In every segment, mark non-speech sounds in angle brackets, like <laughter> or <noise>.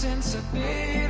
since I've been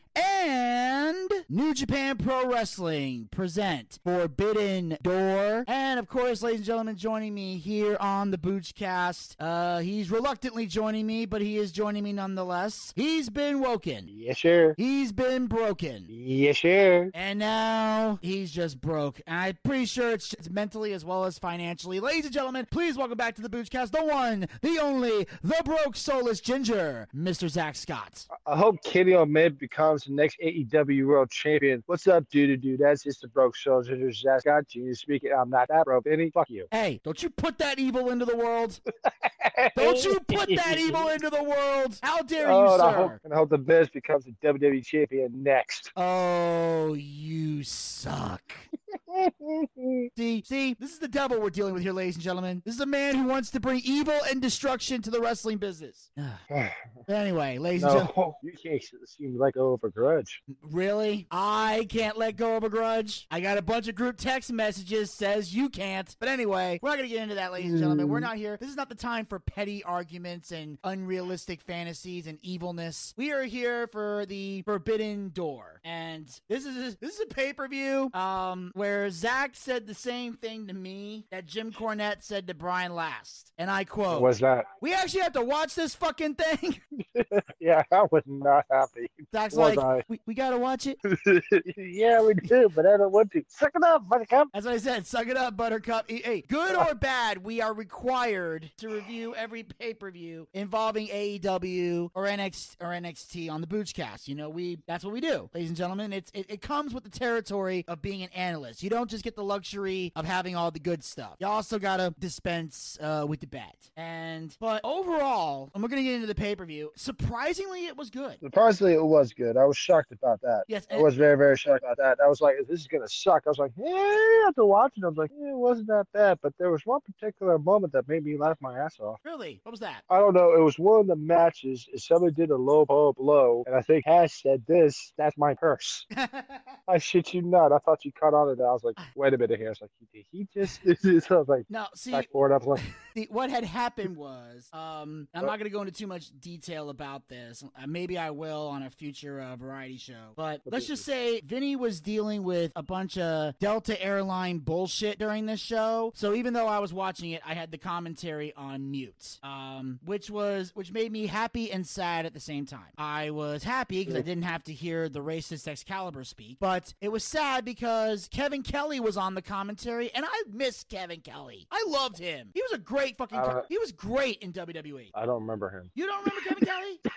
and New Japan Pro Wrestling present Forbidden Door. And of course, ladies and gentlemen, joining me here on the Boochcast, uh, he's reluctantly joining me, but he is joining me nonetheless. He's been woken. Yes, sir. He's been broken. Yes, sir. And now he's just broke. And I'm pretty sure it's, it's mentally as well as financially. Ladies and gentlemen, please welcome back to the Boochcast the one, the only, the broke soulless ginger, Mr. Zack Scott. I hope Kenny Omega becomes the next AEW World Champion. What's up, dude? Dude, that's just a broke soldier. Zack Scott, genius speaking. I'm not that broke. Any fuck you. Hey, don't you put that evil into the world. <laughs> Don't you put that evil into the world. How dare you, Oh, I sir? hope, and I hope the best becomes the WWE Champion next. Oh, you suck. See, see, this is the devil we're dealing with here, ladies and gentlemen. This is a man who wants to bring evil and destruction to the wrestling business. <sighs> anyway, ladies and <sighs> gentlemen. <laughs> you can't seem like over grudge. Really? I can't let go of a grudge. I got a bunch of group text messages says you can't. But anyway, we're not gonna get into that, ladies and gentlemen. We're not here. This is not the time for petty arguments and unrealistic fantasies and evilness. We are here for the Forbidden Door, and this is this is a pay per view um, where Zack said the same thing to me that Jim Cornette said to Brian Last, and I quote. Was that? we actually have to watch this fucking thing. <laughs> <laughs> Yeah, I was not happy. Zack's Was like, I? we, we gotta watch it. <laughs> yeah, we do, but I don't want to. Suck it up, buttercup. As I said, suck it up, Buttercup. Hey, good or bad, we are required to review every pay per view involving AEW or NXT or NXT on the Boochcast. You know, we that's what we do, ladies and gentlemen. It's it, it comes with the territory of being an analyst. You don't just get the luxury of having all the good stuff. You also gotta dispense uh, with the bad. And but overall, and we're gonna get into the pay per view. Surprisingly, it was good. Surprisingly, it was good. I was shocked about that. Yes, I was very, very shocked about that. I was like, this is going to suck. I was like, yeah, after watching I was like, yeah, it wasn't that bad. But there was one particular moment that made me laugh my ass off. Really, what was that? I don't know. It was one of the matches. Somebody did a low blow blow, and I think Hash said this. That's my purse. <laughs> I shit you not. I thought you cut on it. I was like, <sighs> wait a minute here. I was like, did he just? <laughs> I was like, no, see, back forward. I was like, what had happened was um, I'm not going to go into too much detail about this. Uh, maybe I will on a future uh, variety show. But let's just say Vinny was dealing with a bunch of Delta airline bullshit during this show. So even though I was watching it, I had the commentary on mute, um, which was which made me happy and sad at the same time. I was happy because I didn't have to hear the racist Excalibur speak, but it was sad because Kevin Kelly was on the commentary, and I miss Kevin Kelly. I loved him. He was a great fucking. Uh, he was great in WWE. I don't remember him. You don't remember Kevin Kelly? <laughs>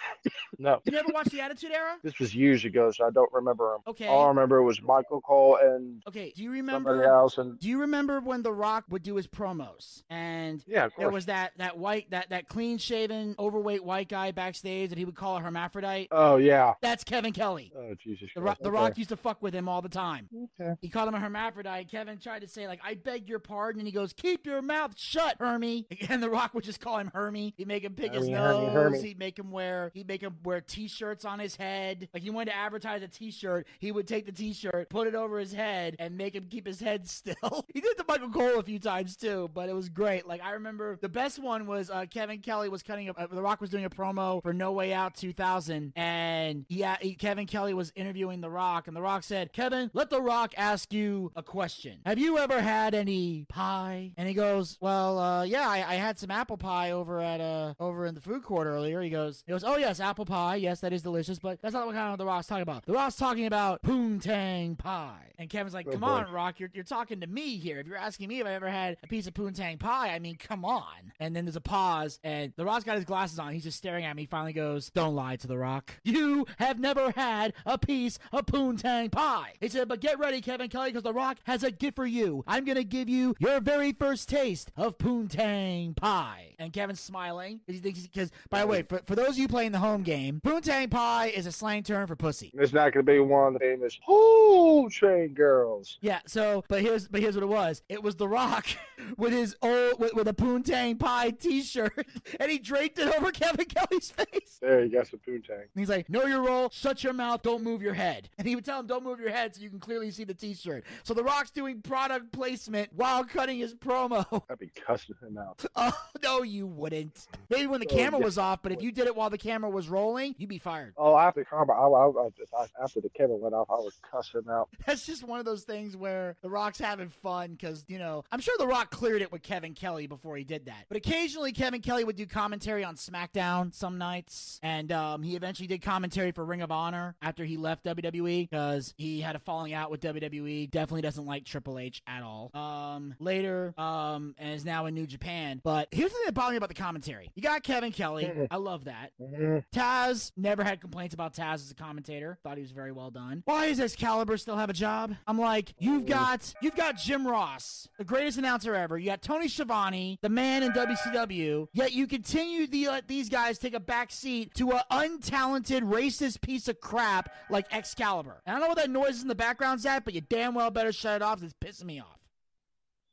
No. You never watched the Attitude Era? This was years ago, so I don't remember him. Okay. All I remember was Michael Cole and Okay. Do you somebody remember? else, and Do you remember when The Rock would do his promos and yeah, there was that that white that that clean shaven overweight white guy backstage that he would call a hermaphrodite? Oh yeah. That's Kevin Kelly. Oh Jesus. The, Ro- Christ. the Rock used to fuck with him all the time. Okay. He called him a hermaphrodite. Kevin tried to say, like, I beg your pardon. And he goes, Keep your mouth shut, Hermie. <laughs> And The Rock would just call him Hermie. He'd make him pick his Hermie, nose. Hermie. He'd make him wear he'd make him wear t shirts on his head. Like he wanted to advertise a t shirt. He would take the t shirt, put it over his head, and make him keep his head <laughs> still. he did the Michael Cole a few times too, but it was great. Like I remember the best one was uh, Kevin Kelly was cutting a uh, The Rock was doing a promo for No Way Out 2000, and yeah, he, Kevin Kelly was interviewing The Rock, and The Rock said, "Kevin, let The Rock ask you a question. Have you ever had any pie? And he goes, Well, uh, yeah, I, I had some apple pie over at uh over in the food court earlier. He goes, he goes, Oh yes, apple pie. Yes, that is delicious, but that's not what kind of the Rock's talking about. The Rock's talking about poontang pie. And Kevin's like, Oh, Come boy. on, Rock, you're, you're talking to me here. If you're asking me if I ever had a piece of poontang pie, I mean, come on. And then there's a pause, and the Rock's got his glasses on. He's just staring at me. He finally goes, Don't lie to the Rock. You have never had a piece of poontang pie. He said, But get ready, Kevin Kelly, because the Rock has a gift for you. I'm going to give you your very first taste of poontang pie. And Kevin's smiling because he thinks, because, by the way, for, for those of you playing the home game, poontang pie is a slang term for pussy. It's not going to be one of the famous whole train girls. Yeah. So, but here's but here's what it was. It was The Rock <laughs> with his old with, with a poontang pie T-shirt, <laughs> and he draped it over Kevin Kelly's face. There you got some. And he's like, "Know your role. Shut your mouth. Don't move your head." <laughs> And he would tell him, "Don't move your head, so you can clearly see the T-shirt." So The Rock's doing product placement while cutting his promo. <laughs> I'd be cussing him out. <laughs> Oh no, you wouldn't. Maybe when the Oh, camera yeah. was off, but if you did it while the camera was rolling, you'd be fired. Oh, after the combat, I, I, I, I- after the camera went off, I would cuss him out. That's just one of those things where The Rock's having fun because, you know, I'm sure The Rock cleared it with Kevin Kelly before he did that. But occasionally, Kevin Kelly would do commentary on SmackDown some nights. And um, he eventually did commentary for Ring of Honor after he left WWE because he had a falling out with WWE. Definitely doesn't like Triple H at all. Um, later, um, and is now in New Japan. But here's the thing that bothered me about the commentary you got Kevin Kelly. I love that. Mhm. Taz never had complaints about Taz as a commentator. Thought he was very well done. Why does Excalibur still have a job? I'm like, you've got you've got Jim Ross, the greatest announcer ever. You got Tony Schiavone, the man in WCW. Yet you continue to let these guys take a back seat to an untalented, racist piece of crap like Excalibur. And I don't know what that noise in the background's at, but you damn well better shut it off. It's pissing me off.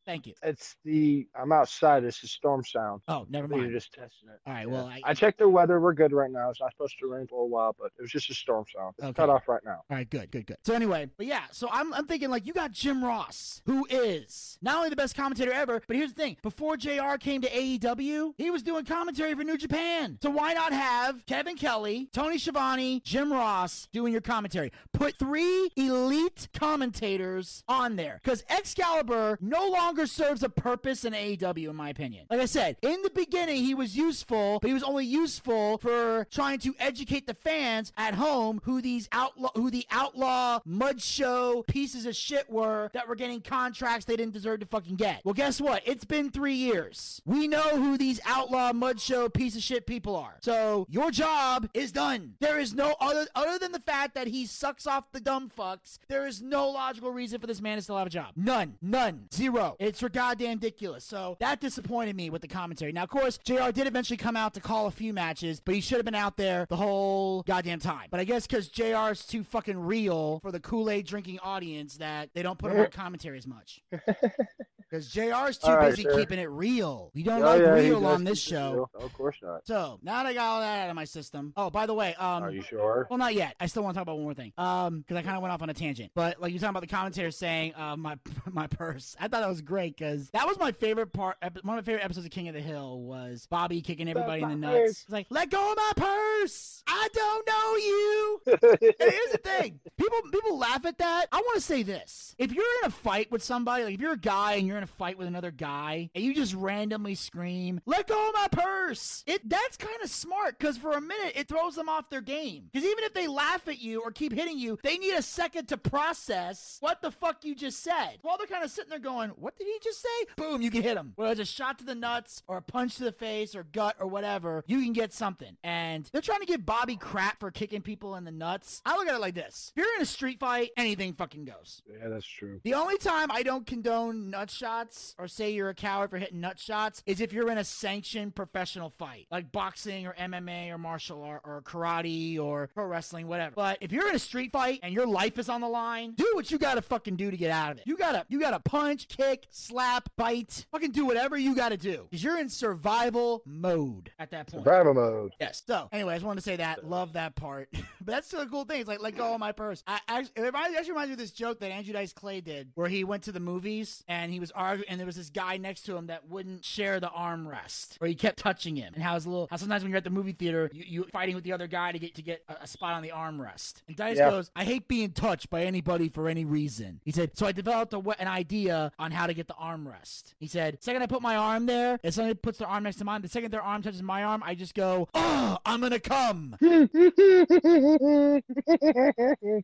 Thank you. It's the, I'm outside. It's the storm sound. Oh, never mind. You're just testing it. All right. Yeah. Well, I, I checked the weather. We're good right now. It's not supposed to rain for a while, but it was just a storm sound. It's Okay. cut off right now. All right, good, good, good. So anyway, but yeah, so I'm, I'm thinking like you got Jim Ross, who is not only the best commentator ever, but here's the thing: before Jr. came to AEW, he was doing commentary for New Japan. So why not have Kevin Kelly, Tony Schiavone, Jim Ross doing your commentary? Put three elite commentators on there because Excalibur no longer serves a purpose in AEW, in my opinion. Like I said, in the beginning he was useful, but he was only useful for trying to educate the fans at home who these outlaw, who the outlaw mud show pieces of shit were that were getting contracts they didn't deserve to fucking get. Well, guess what? It's been three years. We know who these outlaw mud show piece of shit people are. So your job is done. There is no other other than the fact that he sucks off the dumb fucks. There is no logical reason for this man to still have a job. None. None. Zero. It's for goddamn ridiculous. So that disappointed me with the commentary. Now, of course, JR did eventually come out to call a few matches, but he should have been out there the whole goddamn time. But I guess because JR is too fucking real for the Kool Aid drinking audience that they don't put him on <laughs> commentary as much. <laughs> Because JR's too right, busy sir. keeping it real. We don't Oh, like yeah, real on this show. real. of course not. So now that I got all that out of my system. Oh, by the way, um, Are you sure? well, not yet. I still want to talk about one more thing. Um, because I kind of went off on a tangent. But like you're talking about the commentator saying, uh, my <laughs> my purse. I thought that was great because that was my favorite part. One of my favorite episodes of King of the Hill was Bobby kicking everybody in the nuts. Like, let go of my purse. I don't know you. <laughs> And here's the thing: people people laugh at that. I want to say this: if you're in a fight with somebody, like if you're a guy and you're in a fight with another guy, and you just randomly scream, "Let go of my purse!" It that's kind of smart because for a minute it throws them off their game. Because even if they laugh at you or keep hitting you, they need a second to process what the fuck you just said. While they're kind of sitting there going, "What did he just say?" Boom, you can hit them. Whether it's a shot to the nuts or a punch to the face or gut or whatever, you can get something. And they're trying to give Bobby crap for kicking people in the nuts. I look at it like this: if you're in a street fight, anything fucking goes. yeah, that's true. The only time I don't condone nut shots or say you're a coward for hitting nut shots is if you're in a sanctioned professional fight, like boxing or MMA or martial art or karate or pro wrestling, whatever. But if you're in a street fight and your life is on the line, do what you gotta fucking do to get out of it. You gotta, you gotta punch, kick, slap, bite, fucking do whatever you gotta do. Because you're in survival mode at that point. Survival mode. Yes. So, anyway, I just wanted to say that. Love that part. <laughs> but that's still a cool thing. It's like, let go of my purse. I, I, it reminds- actually reminds me of this joke that Andrew Dice Clay did, where he went to the movies and he was arguing, and there was this guy next to him that wouldn't share the armrest, or he kept touching him, and how his little how sometimes when you're at the movie theater, you you fighting with the other guy to get to get a, a spot on the armrest. And Dice Yeah. goes, "I hate being touched by anybody for any reason." He said, "So I developed a, an idea on how to get the armrest." He said, "Second I put my arm there, if somebody puts their arm next to mine, the second their arm touches my arm, I just go, oh, I'm gonna come." <laughs>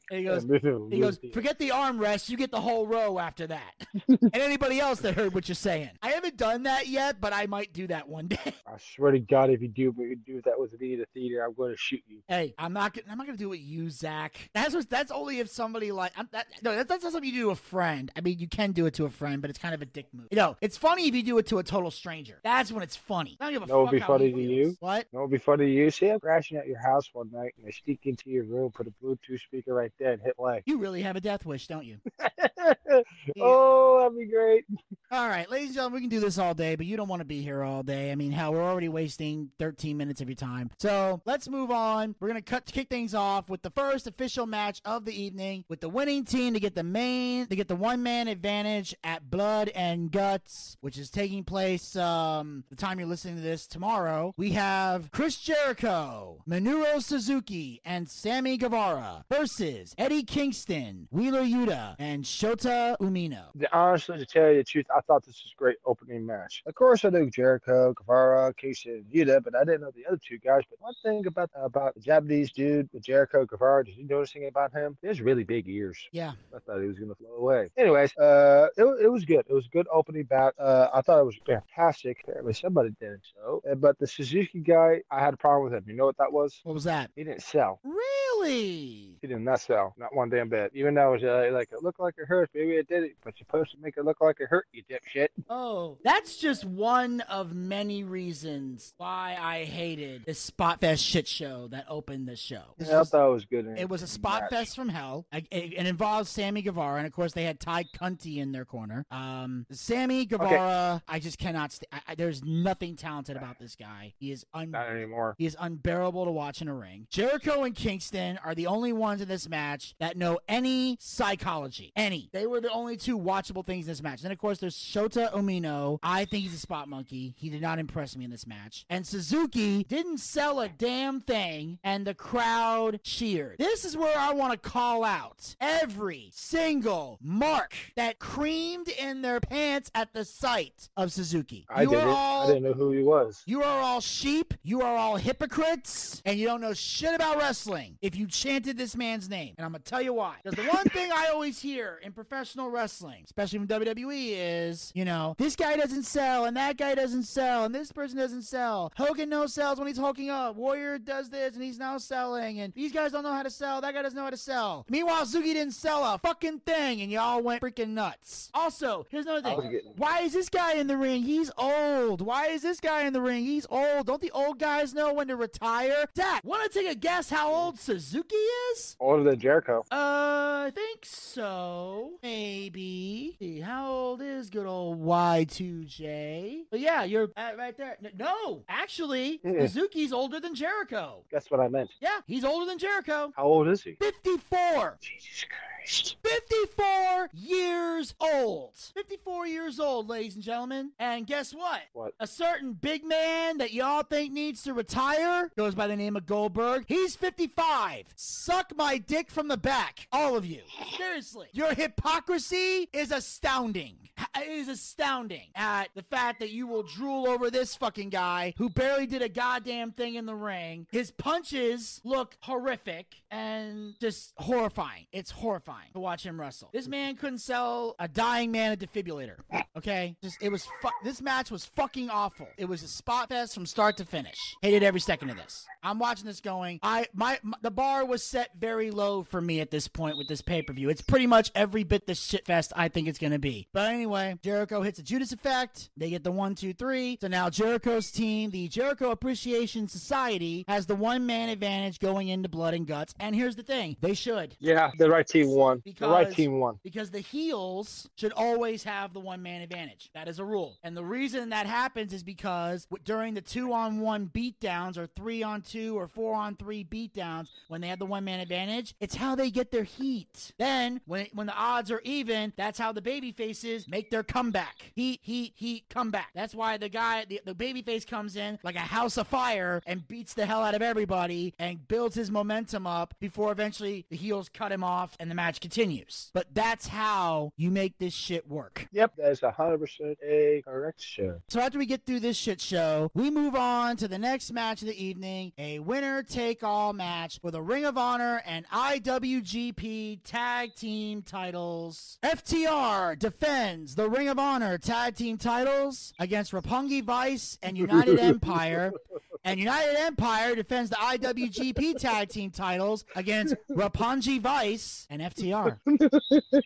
And he goes, he goes, forget the armrest, you get the whole row after that. <laughs> and anybody else that heard what you're saying. I haven't done that yet, but I might do that one day. I swear to God, if you do what you do that with me in the theater, I'm going to shoot you. hey, I'm not gonna, I'm not gonna do it with you, Zack. That's what, that's only if somebody like I'm, that, no, that's, that's not something you do to a friend. I mean, you can do it to a friend, but it's kind of a dick move. You know, it's funny if you do it to a total stranger. That's when it's funny. I don't give a That would fuck be funny to you? What? What would be funny to you? Say I'm crashing at your house one night and I sneak into your room, put a Bluetooth speaker right there and hit play. You really have a death wish, don't you? <laughs> oh, that'd be great. All right, ladies and gentlemen, we can do this all day, but you don't want to be here all day. I mean, hell, we're already wasting 13 minutes of your time. So let's move on. We're gonna cut kick things off with the first official match of the evening, with the winning team to get the main to get the one man advantage at Blood and Guts, which is taking place um the time you're listening to this tomorrow. We have Chris Jericho, Minoru Suzuki, and Sammy Guevara versus Eddie Kingston, Wheeler Yuta, and Shota Umino. Honestly, to tell you the truth, I thought this was a great opening match. Of course, I knew Jericho, Guevara, Kingston, and Yuta, but I didn't know the other two guys. But one thing about about the Japanese dude Jericho Guevara, did you notice anything about him? He has really big ears. Yeah. I thought he was going to flow away. Anyways, uh, it, it was good. It was a good opening bout. Uh, I thought it was fantastic. Apparently, somebody didn't so. Uh, but the Suzuki guy, I had a problem with him. You know what that was? What was that? He didn't sell. Really? He did not sell. Not one damn bit. Even though it was uh, like it looked like it hurt. Maybe it did it, but you're supposed to make it look like it hurt. You dipshit. Oh, that's just one of many reasons why I hated this Spot Fest shit show that opened the show. It's Yeah, I thought it was good. it was a in spot match. fest from hell. I- It, it involved Sammy Guevara, and of course they had Ty Cunty in their corner. Um, Sammy Guevara, I just cannot. St- I, I, there's nothing talented about this guy. He is un- Not anymore. he is unbearable to watch in a ring. Jericho and Kingston are the only ones in this match that know any psychology. Any. They were the only two watchable things in this match. Then, of course, there's Shota Umino. I think he's a spot monkey. He did not impress me in this match. And Suzuki didn't sell a damn thing, and the crowd cheered. This is where I want to call out every single mark that creamed in their pants at the sight of Suzuki. I You did are it. all I didn't know who he was. you are all sheep. You are all hypocrites. And you don't know shit about wrestling if you chanted this man's name. And I'm going to tell you why. Because the one thing I always hear in professional wrestling, especially from WWE, is, you know, this guy doesn't sell and that guy doesn't sell and this person doesn't sell. Hogan no sells when he's hulking up. Warrior does this and he's now selling. And these guys don't know how to sell. That guy doesn't know how to sell. Meanwhile, Suzuki didn't sell a fucking thing and y'all went freaking nuts. Also, here's another thing. getting- Why is this guy in the ring? He's old. Why is this guy in the ring? He's old. Don't the old guys know when to retire? Zack, want to take a guess how old Suzuki is? Older than Jericho. Uh, I think so. Maybe. See, how old is good old Y2J? But yeah, you're right there. No, actually, Yeah. Suzuki's older than Jericho. That's what I meant. Yeah, he's older than Jericho. How old is he? 54. Jesus Christ. 54 years old. 54 years old, ladies and gentlemen. And guess what? What? A certain big man that y'all think needs to retire goes by the name of Goldberg. He's 55. Suck my dick from the back. All of you. Seriously. Your hypocrisy is astounding. It is astounding at the fact that you will drool over this fucking guy who barely did a goddamn thing in the ring. His punches look horrific and just horrifying. It's horrifying to watch him wrestle. This man couldn't sell a dying man a defibrillator. Okay? Just it was fu- this match was fucking awful. It was a spot fest from start to finish. Hated every second of this. I'm watching this going. I my, my the bar was set very low for me at this point with this pay-per-view. It's pretty much every bit the shit fest I think it's gonna be. But anyway, Jericho hits a Judas effect. They get the one, two, three. So now Jericho's team, the Jericho Appreciation Society, has the one man advantage going into blood and guts. And here's the thing: they should. Yeah, the right team won. the right Because- team won. Because the heels should always have the one man advantage. That is a rule. And the reason that happens is because during the two on one beatdowns, or three on two, or four on three beatdowns, when they have the one man advantage, it's how they get their heat. Then, when, when the odds are even, that's how the baby faces make their their comeback. Heat, heat, heat, comeback. That's why the guy, the, the babyface comes in like a house of fire and beats the hell out of everybody and builds his momentum up before eventually the heels cut him off and the match continues. But that's how you make this shit work. Yep, that is 100% a correct show. So after we get through this shit show, we move on to the next match of the evening, a winner take all match for the Ring of Honor and IWGP Tag Team titles. FTR defends the Ring of Honor Tag Team titles against Roppongi Vice and <laughs> United Empire. And United Empire defends the IWGP <laughs> Tag Team titles against <laughs> Roppongi Vice and FTR.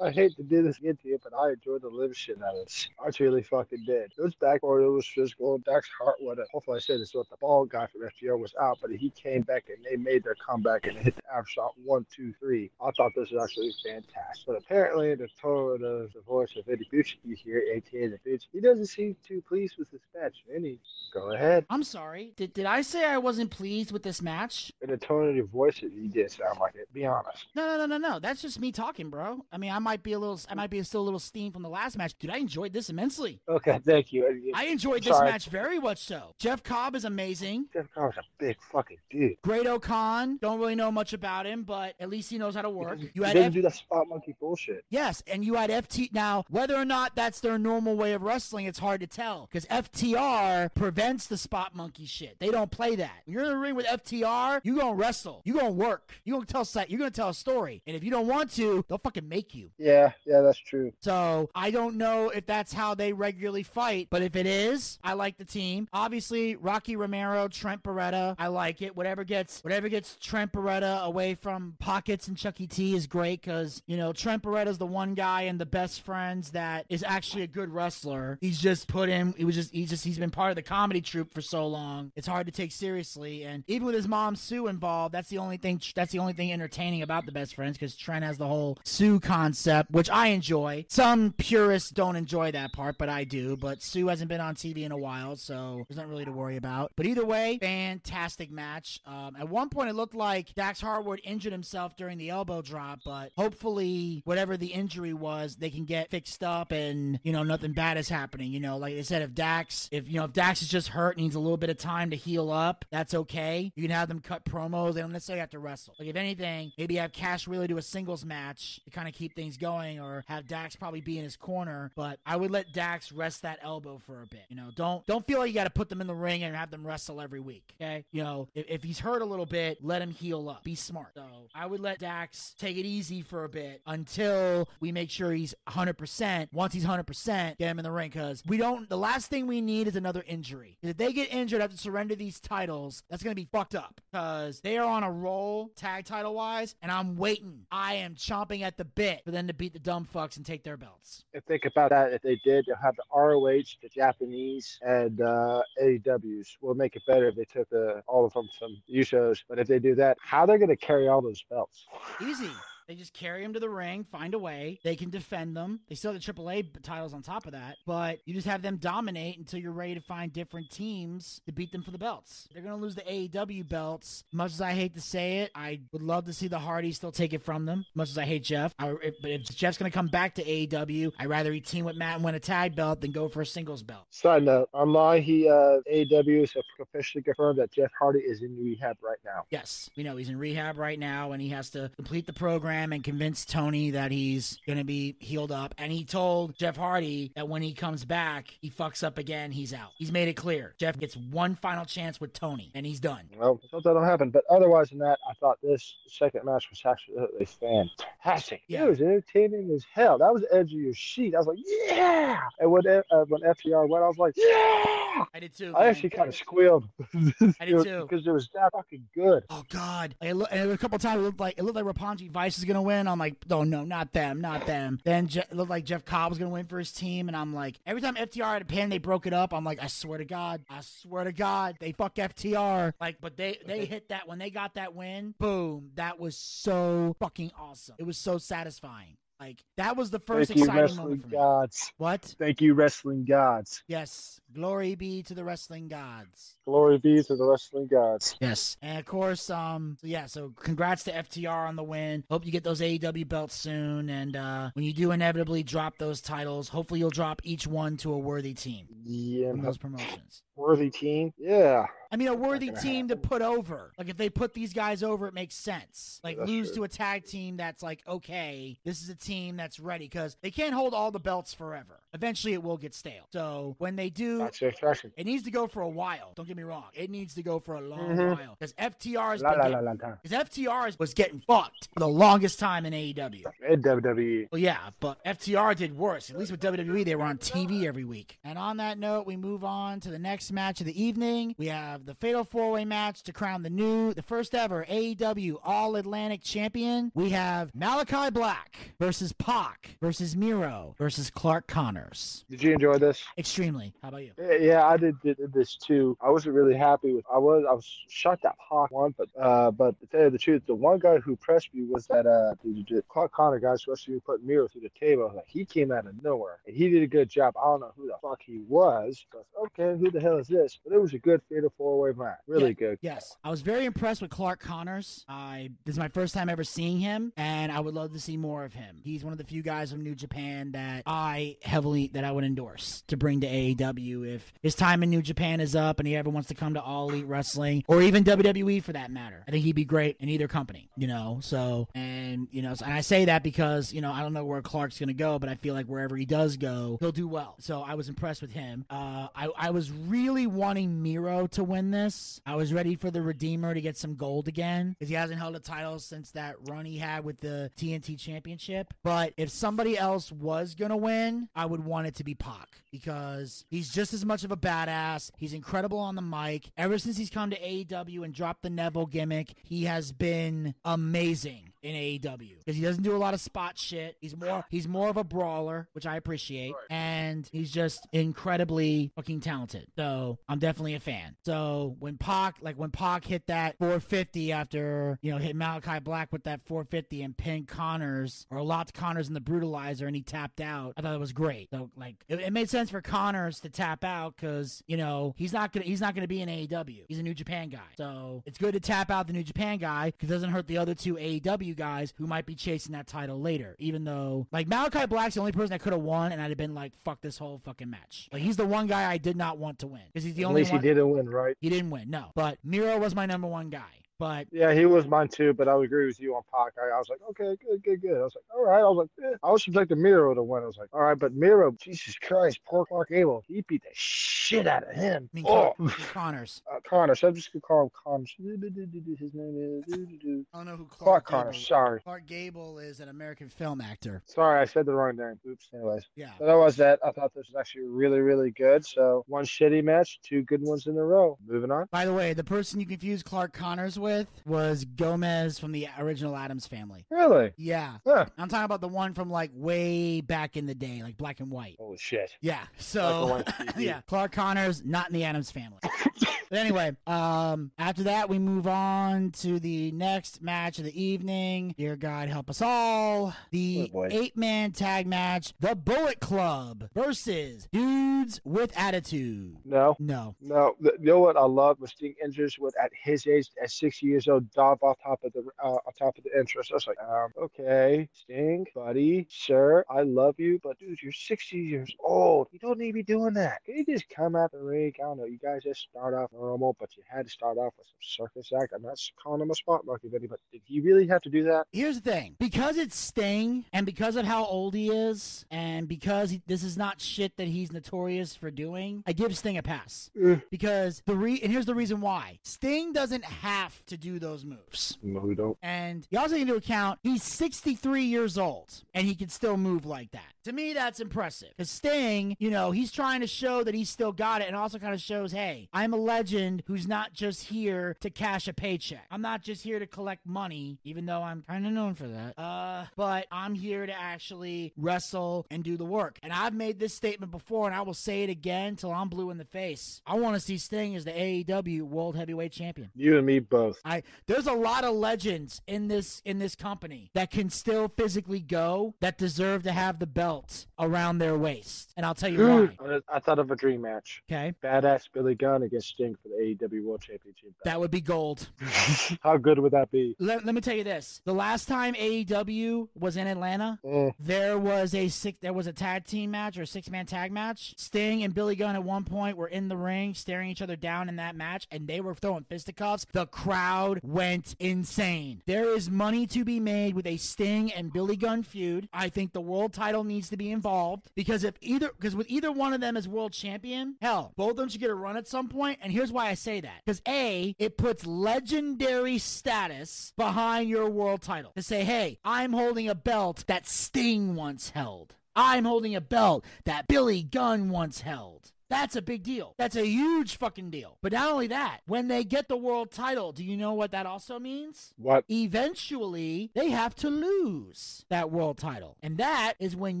I hate to do this again to you, but I enjoyed the live shit out of this. I really fucking did. It was back it was physical. Dax Harwood, hopefully I said this, what the ball guy from FTR was out, but he came back and they made their comeback and hit the aftershock one, two, three. I thought this was actually fantastic. But apparently, the tone of the voice of Eddie Bucci here, ATA the bitch, he doesn't seem too pleased with this match. Any, go ahead. I'm sorry. Did, did I say I wasn't pleased with this match? In the tone of your voice, you did sound like it. Be honest. No, no, no, no, no. That's just me talking, bro. I mean, I might be a little, I might be still a little steam from the last match. Dude, I enjoyed this immensely. Okay, thank you. I enjoyed this Sorry. match very much so. Jeff Cobb is amazing. Jeff Carr's a big fucking dude. Great-O-Khan. Don't really know much about him, but at least he knows how to work. You had didn't F- do that spot monkey bullshit. Yes, and you had FT. Now, whether or not that's their normal way of wrestling, it's hard to tell because FTR prevents the spot monkey shit. They don't play that. When you're in the ring with FTR, you gonna wrestle. You gonna work. You gonna tell set. You're gonna tell a story. And if you don't want to, they'll fucking make you. Yeah, yeah, that's true. So I don't know if that's how they regularly fight, but if it is, I like the team. Obviously, Rocky Romero, Trent Beretta, I like it. Whatever gets whatever gets Trent Beretta away from pockets and Chuck E. T is great because you know Trent Beretta's the one guy and the best friends that is actually a good wrestler. He's just put him. He was just he's just he's been part of the comedy troupe for so long. It's hard to take seriously, and even with his mom Sue involved, that's the only thing. That's the only thing entertaining about the best friends because Trent has the whole Sue concept, which I enjoy. Some purists don't enjoy that part, but I do. But Sue hasn't been on TV in a while, so there's not really to worry about. But either way, fantastic match. Um, at one point, it looked like Dax Harwood injured himself during the elbow drop, but hopefully, whatever the injury was, they can get fixed up and you know nothing bad is happening. You know, like I said, if Dax, if you know, if Dax is just hurt, needs a little bit of time to heal up, that's okay. You can have them cut promos. They don't necessarily have to wrestle. Like if anything, maybe have Cash Wheeler do a singles match to kind of keep things going, or have Dax probably be in his corner. But I would let Dax rest that elbow for a bit. You know, don't don't feel like you got to put them in the ring and have them wrestle every week. Okay, you know, if, if he's hurt a little bit, let him heal up. Be smart. So I would let Dax take it easy for a bit until we make sure he's 100%. Once he's 100%, get him in the ring because we don't. The last thing we need is another injury. If they get injured after surrender these titles, that's gonna be fucked up because they are on a roll tag title wise, and I'm waiting. I am chomping at the bit for them to beat the dumb fucks and take their belts. If think about that, if they did, they'll have the ROH, the Japanese, and uh, AEWs. Will make it better if they took uh, all of them from Usos. But if they do that, how they're going to carry all those belts? Easy. They just carry them to the ring, find a way. They can defend them. They still have the AAA titles on top of that, but you just have them dominate until you're ready to find different teams to beat them for the belts. They're going to lose the AEW belts. Much as I hate to say it, I would love to see the Hardys still take it from them. Much as I hate Jeff, I, if, but if Jeff's going to come back to AEW, I'd rather he team with Matt and win a tag belt than go for a singles belt. Side note: Online, he uh, AEW has officially confirmed that Jeff Hardy is in rehab right now. Yes, we know he's in rehab right now, and he has to complete the program and convince Tony that he's going to be healed up. And he told Jeff Hardy that when he comes back, he fucks up again, he's out. He's made it clear. Jeff gets one final chance with Tony, and he's done. Well, let's hope that'll happen. But otherwise than that, I thought this second match was absolutely fantastic. Yeah. It was entertaining as hell. That was the edge of your sheet. I was like, yeah. And when uh, when FTR went, I was like, yeah. I did too. I actually kind of squealed. <laughs> I did too. because it was that fucking good. Oh God! It look, and a couple times it looked like it looked like Roppongi Vice is gonna win. I'm like, oh no, not them, not them. Then Je- looked like Jeff Cobb was gonna win for his team, and I'm like, every time FTR had a pin, they broke it up. I'm like, I swear to God, I swear to God, they fuck FTR. Like, but they they hit that when they got that win. Boom! That was so fucking awesome. It was so satisfying. Like that was the first Thank you, exciting wrestling moment for me. gods. What? Thank you, wrestling gods. Yes. Glory be to the wrestling gods. Glory be to the wrestling gods. Yes. And of course, um, yeah, so congrats to FTR on the win. Hope you get those AEW belts soon. And uh when you do inevitably drop those titles, hopefully you'll drop each one to a worthy team Yeah, from those promotions. worthy team. Yeah. I mean, a worthy team to put over. Like, if they put these guys over, it makes sense. Like, That's lose true. to a tag team that's like, okay, this is a team that's ready because they can't hold all the belts forever. Eventually, it will get stale. So when they do, That's the attraction. it needs to go for a while. Don't get me wrong. It needs to go for a long Mhm. while because FTR has La la la getting, la la. because FTR was getting fucked for the longest time in AEW. And WWE. Well, yeah, but FTR did worse. At least with WWE, they were on TV every week. And on that note, we move on to the next match of the evening. We have the Fatal Four Way match to crown the new, the first ever AEW All Atlantic Champion. We have Malachi Black versus Pac versus Miro versus Clark Connors. Did you enjoy this? Extremely. How about you? Yeah, I did, did this too. I wasn't really happy with. I was I was shocked that Pac won, but uh, but to tell you the truth, the one guy who pressed me was that uh, the, the Clark Connor guy supposed to be putting Miro through the table. Like he came out of nowhere, and he did a good job. I don't know who the fuck he was. But okay, who the hell is this? But it was a good fatal four way match. Really Yeah. good. Yes, I was very impressed with Clark Connors. I this is my first time ever seeing him, and I would love to see more of him. He's one of the few guys from New Japan that I heavily that I would endorse to bring to AEW if his time in New Japan is up and he ever wants to come to All Elite Wrestling or even WWE for that matter. I think he'd be great in either company. You know, so and you know, and I say that because you know I don't know where Clark's gonna go, but I feel like wherever he does go, he'll do well. So I was impressed with him. Uh, I I was really wanting Miro to win this. I was ready for the Redeemer to get some gold again because he hasn't held a title since that run he had with the TNT Championship. But if somebody else was gonna win, I would want it to be Pac because he's just as much of a badass. He's incredible on the mic. Ever since he's come to AEW and dropped the Neville gimmick, he has been amazing in AEW because he doesn't do a lot of spot shit. He's more <laughs> he's more of a brawler, which I appreciate, and he's just incredibly fucking talented. So I'm definitely a fan. So when Pac like when Pac hit that 450 after you know hit Malachi Black with that 450 and pinned Connors or locked Connors in the brutalizer and he tapped out, I thought it was great. So like it, it made sense for Connors to tap out because you know he's not gonna he's not gonna be in AEW. He's a New Japan guy, so it's good to tap out the New Japan guy because it doesn't hurt the other two AEW guys who might be chasing that title later. Even though like Malachi Black's the only person that could have won, and I'd have been like, fuck this whole fucking match. Like he's the one guy I did not want to win because he's the At only least one. he didn't win, right? He didn't win, no. But Miro was my number one guy. But Yeah, he was mine too, but I would agree with you on Pac. I, I was like, okay, good, good, good. I was like, all right. I was like, eh. I was expecting Miro to win. I was like, all right, but Miro, Jesus Christ, poor Clark Gable, he beat the shit out of him. I mean, oh, Con- Connors. uh, Connor. So I'm just gonna call him Connors. His name is I don't know who Clark Connor. Sorry, Clark Gable is an American film actor. sorry, I said the wrong name. Oops. Anyways, Yeah. but that was that. I thought this was actually really, really good. So one shitty match, two good ones in a row. Moving on. By the way, the person you confused Clark Connors with was Gomez from the original Addams family. Really? Yeah. Huh. I'm talking about the one from like way back in the day, like black and white. Holy shit. Yeah. So <laughs> yeah, Clark Connors not in the Addams family. <laughs> but anyway, um, after that we move on to the next match of the evening. Dear God, help us all. The Oh, eight-man tag match, the Bullet Club versus Dudes with Attitude. No. No. No, you know what I love when Sting enters with at his age, at 60 years old, dive off top of the uh, on top of the entrance. I was like, um, okay, Sting, buddy, sir, I love you, but dude, you're 60 years old. You don't need to be doing that. Can you just come out the ring? I don't know. You guys just start off normal, but you had to start off with some circus act. I'm not calling him a spot monkey, Vinny, but did he really have to do that? Here's the thing because it's Sting, and because of how old he is, and because he, this is not shit that he's notorious for doing, I give Sting a pass. Eh. Because the re and here's the reason why Sting doesn't have to do those moves. No, we don't. And you also take into account he's 63 years old and he can still move like that. To me, that's impressive. Because Sting, you know, he's trying to show that he's still got it and also kind of shows, hey, I'm a legend who's not just here to cash a paycheck. I'm not just here to collect money, even though I'm kind of known for that. Uh, but I'm here to actually wrestle and do the work. And I've made this statement before and I will say it again till I'm blue in the face. I want to see Sting as the AEW World Heavyweight Champion. You and me both. I there's a lot of legends in this in this company that can still physically go that deserve to have the belt around their waist. And I'll tell you why. I I thought of a dream match. Okay? Badass Billy Gunn against Sting for the AEW World Championship. That would be gold. <laughs> How good would that be? Let, let me tell you this. The last time AEW was in Atlanta, Eh, there was a six there was a tag team match or a six man tag match. Sting and Billy Gunn at one point were in the ring staring each other down in that match and they were throwing fisticuffs. The crowd went insane. There is money to be made with a Sting and Billy Gunn feud. I think the world title needs to be involved because if either because with either one of them as world champion, hell, both of them should get a run at some point. And here's why I say that. Because A, it puts legendary status behind your world title. To say, hey, I'm holding a belt that Sting once held. I'm holding a belt that Billy Gunn once held. That's a big deal. That's a huge fucking deal. But not only that, when they get the world title, do you know what that also means? what? Eventually, they have to lose that world title. And that is when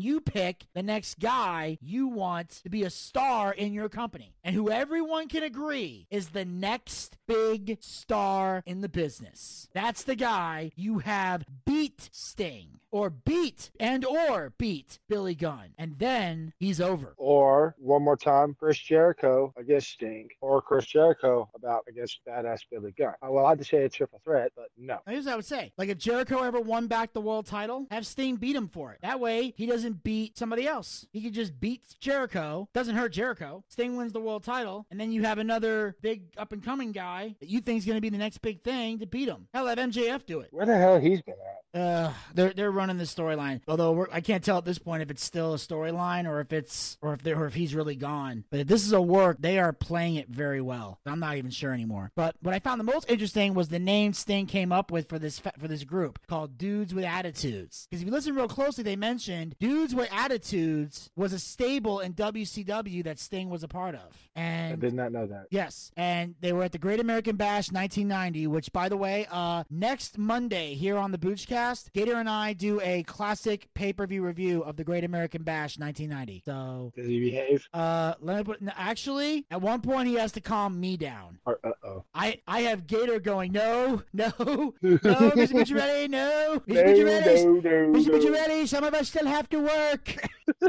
you pick the next guy you want to be a star in your company. And who everyone can agree is the next big star in the business. That's the guy you have beat Sting or beat and or beat Billy Gunn. And then he's over. Or one more time, Chris Jericho against Sting, or Chris Jericho about against Badass Billy Gunn. Uh, Well, I'd say a triple threat, but no. Here's what I would say. Like if Jericho ever won back the world title, have Sting beat him for it. That way he doesn't beat somebody else. He could just beat Jericho. Doesn't hurt Jericho. Sting wins the world title, and then you have another big up and coming guy that you think is going to be the next big thing to beat him. Hell, have MJF do it. Where the hell he's been at? Uh, they're they're running the storyline. Although we're, I can't tell at this point if it's still a storyline or if it's or if they or if he's really gone. But if this is a work, they are playing it very well. I'm not even sure anymore. But what I found the most interesting was the name Sting came up with for this for this group called Dudes with Attitudes. Because if you listen real closely, they mentioned Dudes with Attitudes was a stable in WCW that Sting was a part of. And I did not know that. Yes, and they were at the Great American Bash 1990, which, by the way, uh, next Monday here on the Boochcast, Gator and I do a classic pay-per-view review of the Great American Bash 1990. So, Does he behave? uh, let me put. no, Actually, at one point he has to calm me down. Uh oh. I I have Gator going, no, no, <laughs> no, Mr. Bucciarelli, no, Mr. Bucciarelli, no, no, Mr. no. Bucciarelli, some of us still have to work. <laughs>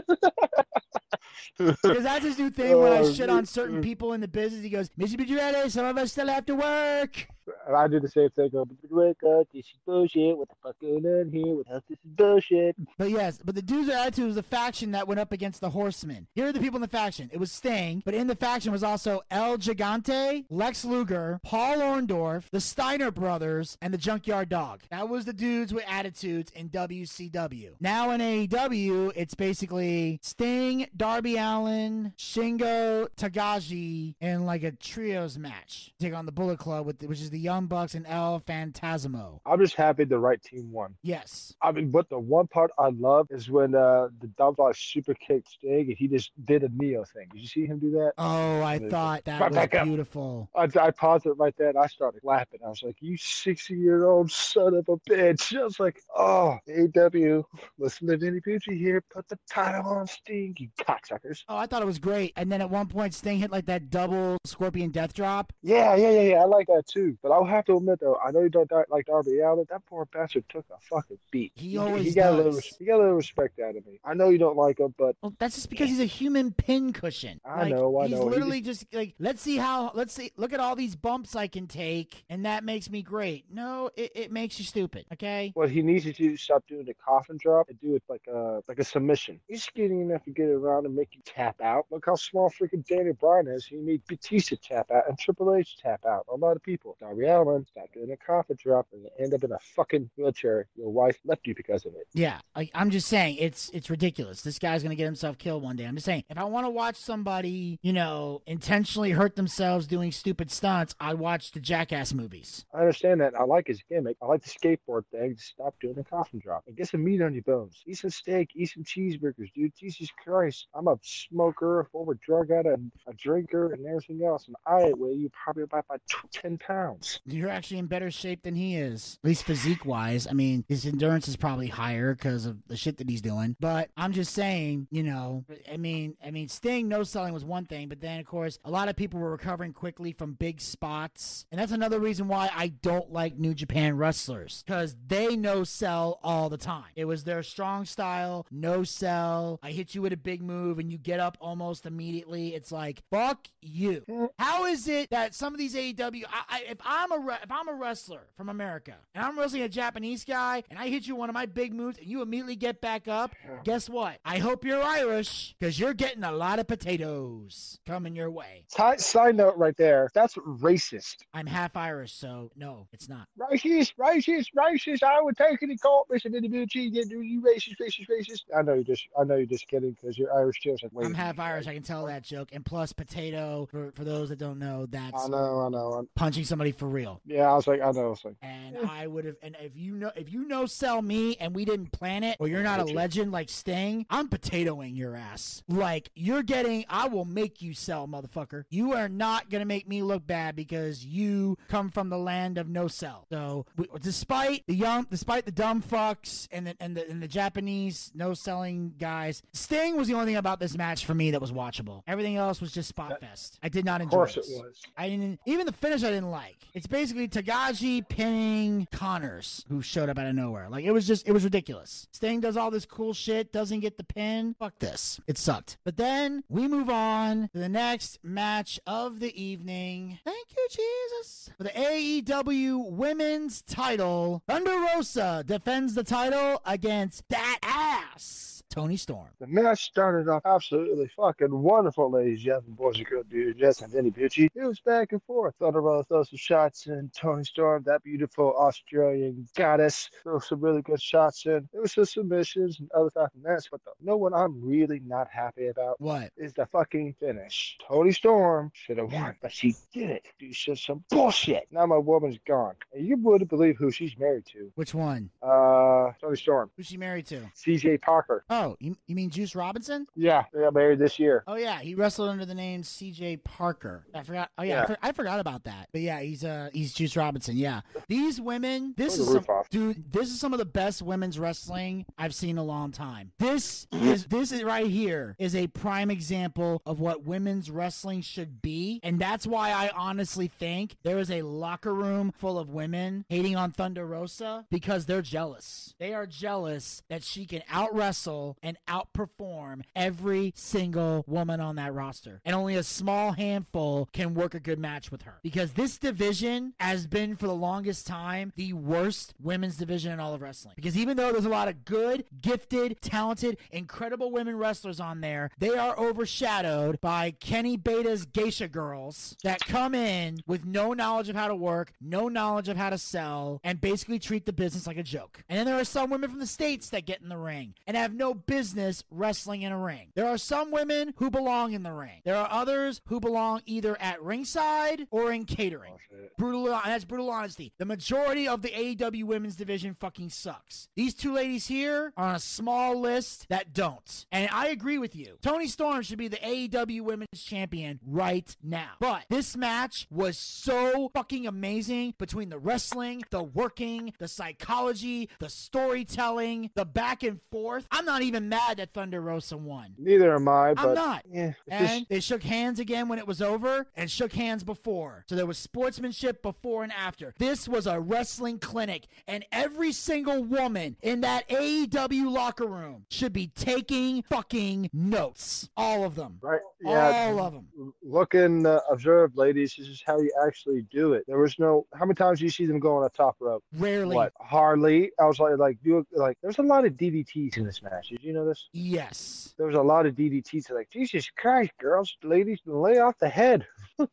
Because that's his new thing when I Oh, shit on certain people in the business. He goes, Mr. Bucciarelli, some of us still have to work. I do the same thing. Wake up, this is bullshit. What the fuck going on here? What the hell? This is bullshit. But yes, but the Dudes with Attitude was the faction that went up against the Horsemen. Here are the people in the faction. It was Sting, but in the faction was also El Gigante, Lex Luger, Paul Orndorff, the Steiner brothers, and the Junkyard Dog. That was the Dudes with Attitudes in WCW. Now in AEW, it's basically Sting, Darby Allin, Shingo, Takagi, and like a trios match. Take on the Bullet Club, with which is the Young Bucks and El Phantasmo. I'm just happy the right team won. Yes. I mean, but the one part I love is when uh, the dumb dog super kicked Sting and he just did a Neo thing. Did you see him do that? Oh, I thought that was beautiful. I, I paused it right there and I started laughing. I was like, "You sixty-year-old son of a bitch!" I was like, "Oh, AW, listen to Vinny Bucci here. Put the title on Sting, you cocksuckers." Oh, I thought it was great. And then at one point, Sting hit like that double Scorpion Death Drop. Yeah, yeah, yeah, yeah. I like that too. But I'll have to admit though, I know you don't like Darby Allin. That poor bastard took a fucking beat. He always got a little, does. he got a little respect out of me. I know you don't like him, but Well, that's just because he's a human pin cushion. I Like, know, I he's know. He literally just like, let's see how, let's see, look at all these bumps I can take, and that makes me great. No, it, it makes you stupid. Okay. what he needs to do is stop doing the coffin drop and do it like a like a submission. He's skinny enough to get around and make you tap out. Look how small freaking Daniel Bryan is. He made Batista tap out and Triple H tap out. A lot of people. Darby gentlemen, stop doing a coffin drop and end up in a fucking wheelchair. Your wife left you because of it. Yeah, like I'm just saying, it's it's ridiculous. This guy's gonna get himself killed one day. I'm just saying, if I want to watch somebody, you know, intentionally hurt themselves doing stupid stunts, I watch the Jackass movies. I understand that. I like his gimmick. I like the skateboard thing. Stop doing the coffin drop and get some meat on your bones. Eat some steak. Eat some cheeseburgers, dude. Jesus Christ. I'm a smoker, a former drug addict, a drinker, and everything else. And I weigh you probably about, about 10 pounds. You're actually in better shape than he is, at least physique wise. I mean, his endurance is probably higher because of the shit that he's doing. But I'm just saying, you know, I mean, I mean, Sting no selling was one thing, but then of course a lot of people were recovering quickly from big spots, and that's another reason why I don't like New Japan wrestlers because they no sell all the time. It was their strong style, no sell. I hit you with a big move and you get up almost immediately. It's like fuck you. How is it that some of these AEW, I, I, if I'm a re- if I'm a wrestler from America and I'm wrestling a Japanese guy and I hit you one of my big moves and you immediately get back up, guess what? I hope you're Irish because you're getting a lot of potatoes coming your way. Side, note right there. That's racist. I'm half Irish, so no, it's not. Racist, racist, racist. I would take it in court, Mr. Vinny Bucci. You racist, racist, racist. I know you're just, I know you're just kidding because you're Irish too. So I'm half Irish. I can tell that joke. And plus, potato. For, for those that don't know, that's I know, I know. I'm- punching somebody for real. yeah, I was like, I know. I was like, And eh. I would have, and if you know, if you know, sell me, and we didn't plan it, or you're not a legend like Sting, I'm potatoing your ass. Like you're getting, I will make you sell, motherfucker. You are not gonna make me look bad because you come from the land of no sell. So, we, despite the young, despite the dumb fucks and the and the and the Japanese no selling guys, Sting was the only thing about this match for me that was watchable. Everything else was just spot fest. I did not enjoy. of course it was. I didn't even the finish. I didn't like. It's basically Takagi pinning Connors, who showed up out of nowhere. Like it was just, it was ridiculous. Sting does all this cool shit, doesn't get the pin. Fuck this. It sucked. But then we move on to the next match of the evening. Thank you, Jesus. For the AEW Women's Title, Thunder Rosa defends the title against that ass. Toni Storm. The match started off absolutely fucking wonderful, ladies, and gentlemen, boys and girls, dudes, yes, and Vinny Bucci. It was back and forth. Thunder Rosa throws some shots in. Toni Storm, that beautiful Australian goddess, throws some really good shots in. It was some submissions and other stuff, and that's what the no one I'm really not happy about What? is the fucking finish. Toni Storm should have won, but she did it. Dude, she's some bullshit. Now my woman's gone. And you wouldn't believe who she's married to. Which one? Uh, Toni Storm. Who's she married to? CJ Parker. Oh, you, you mean Juice Robinson? Yeah, they got married this year. Oh yeah, he wrestled under the name C.J. Parker. I forgot. Oh yeah, I, for- I forgot about that. But yeah, he's uh he's Juice Robinson. Yeah, these women. This is some, dude. This is some of the best women's wrestling I've seen in a long time. This is this is right here is a prime example of what women's wrestling should be, and that's why I honestly think there is a locker room full of women hating on Thunder Rosa because they're jealous. They are jealous that she can out wrestle and outperform every single woman on that roster. And only a small handful can work a good match with her. Because this division has been for the longest time the worst women's division in all of wrestling. Because even though there's a lot of good, gifted, talented, incredible women wrestlers on there, they are overshadowed by Kenny Beta's geisha girls that come in with no knowledge of how to work, no knowledge of how to sell, and basically treat the business like a joke. And then there are some women from the States that get in the ring and have no business wrestling in a ring. There are some women who belong in the ring. There are others who belong either at ringside or in catering. Oh. Brutal, that's brutal honesty. The majority of the AEW women's division fucking sucks. These two ladies here are on a small list that don't. And I agree with you. Toni Storm should be the AEW women's champion right now. But this match was so fucking amazing between the wrestling, the working, the psychology, the storytelling, the back and forth. I'm not even mad that Thunder Rosa won. Neither am I, but I'm not. Yeah, And just- they shook hands again when it was over and shook hands before. So there was sportsmanship before and after. This was a wrestling clinic, and every single woman in that AEW locker room should be taking fucking notes. All of them. right. Yeah, All of them. look and uh, observe, ladies. This is how you actually do it. There was no. How many times do you see them go on a top rope? Rarely. What? Hardly. I was like, like, do like. There's a lot of DDTs in this match. Did you know this? Yes. There was a lot of DDTs. Like, Jesus Christ, girls, ladies, lay off the head. <laughs>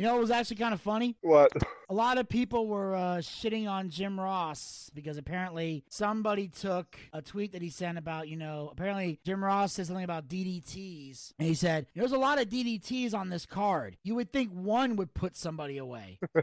You know, it was actually kind of funny. What? A lot of people were uh, shitting on Jim Ross because apparently somebody took a tweet that he sent about, you know, apparently Jim Ross said something about DDTs. And he said, There's a lot of DDTs on this card. You would think one would put somebody away. <laughs>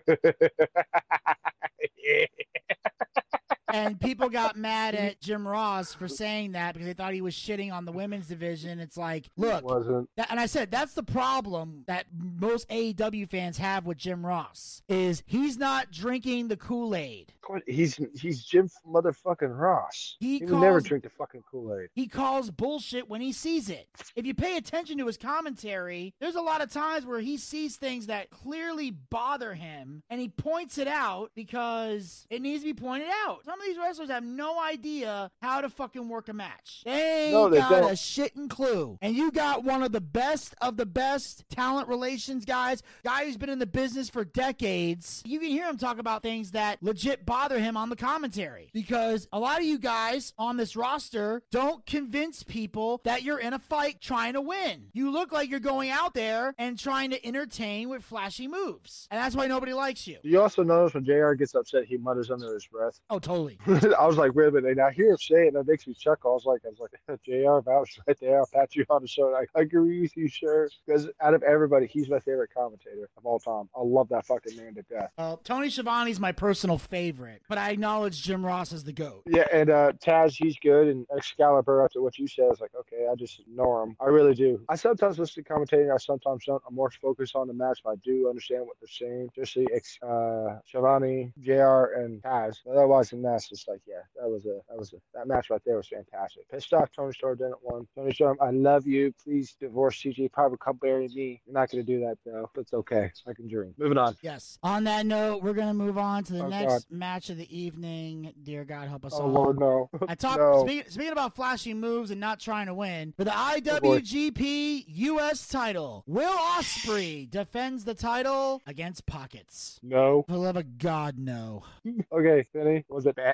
and people got mad <laughs> at Jim Ross for saying that because they thought he was shitting on the women's division. It's like, look, wasn't. that, and I said that's the problem that most AEW fans have with Jim Ross is he's not drinking the Kool Aid. He's he's Jim motherfucking Ross. He He, would never calls- drink the fucking Kool Aid. He calls bullshit when he sees it. If you pay attention to his commentary, there's a lot of times where he sees things that clearly bother him and he points it out because it needs to be pointed out. Some of these wrestlers have no idea how to fucking work a match. They No, they got a don't. shitting clue. And you got one of the best of the best talent relations guys, guy who's been in the business for decades. You can hear him talk about things that legit bother him on the commentary because a lot of you guys on this roster don't convince people that you're in a fight trying to win. You look like you're going out there and trying to entertain with flashy moves. And that's why nobody likes you. You also notice when JR gets upset, he mutters under his breath? Oh, totally. <laughs> I was like, wait a minute. And I hear him say it, and that makes me chuckle. I was like, I was like, <laughs> JR, vouch right there. I'll pat you on the shoulder. I, agree with you, sir. Because out of everybody, he's my favorite commentator of all time. I love that fucking man to death. Uh, Tony Schiavone's my personal favorite, but I acknowledge Jim Ross as the GOAT. Yeah, and uh, Taz, he's good. And Excalibur, after what you said, I was like, okay, I just ignore him. I really do. I sometimes listen to commentating. I sometimes don't. I'm more focused on the match, but I do understand what they're saying. Just the uh, Schiavone, JR, and Taz. Otherwise, than that, it's just like, yeah, that was a that was a that match right there was fantastic. Pissed off Toni Storm didn't win. Toni Storm, I love you. Please divorce CJ Piper, come bury me. You're not gonna do that though. It's okay. I can dream. Moving on. Yes. On that note, we're gonna move on to the Oh, next God. match of the evening. Dear God, help us Oh all. Lord, no. I talk no. speaking, speaking about flashy moves and not trying to win for the. Oh, IWGP US title. Will Ospreay defends the title against Pockets. No. For the love of God, no, <laughs> Okay, Vinny, was it bad?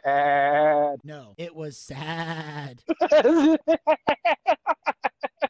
No, it was sad. <laughs>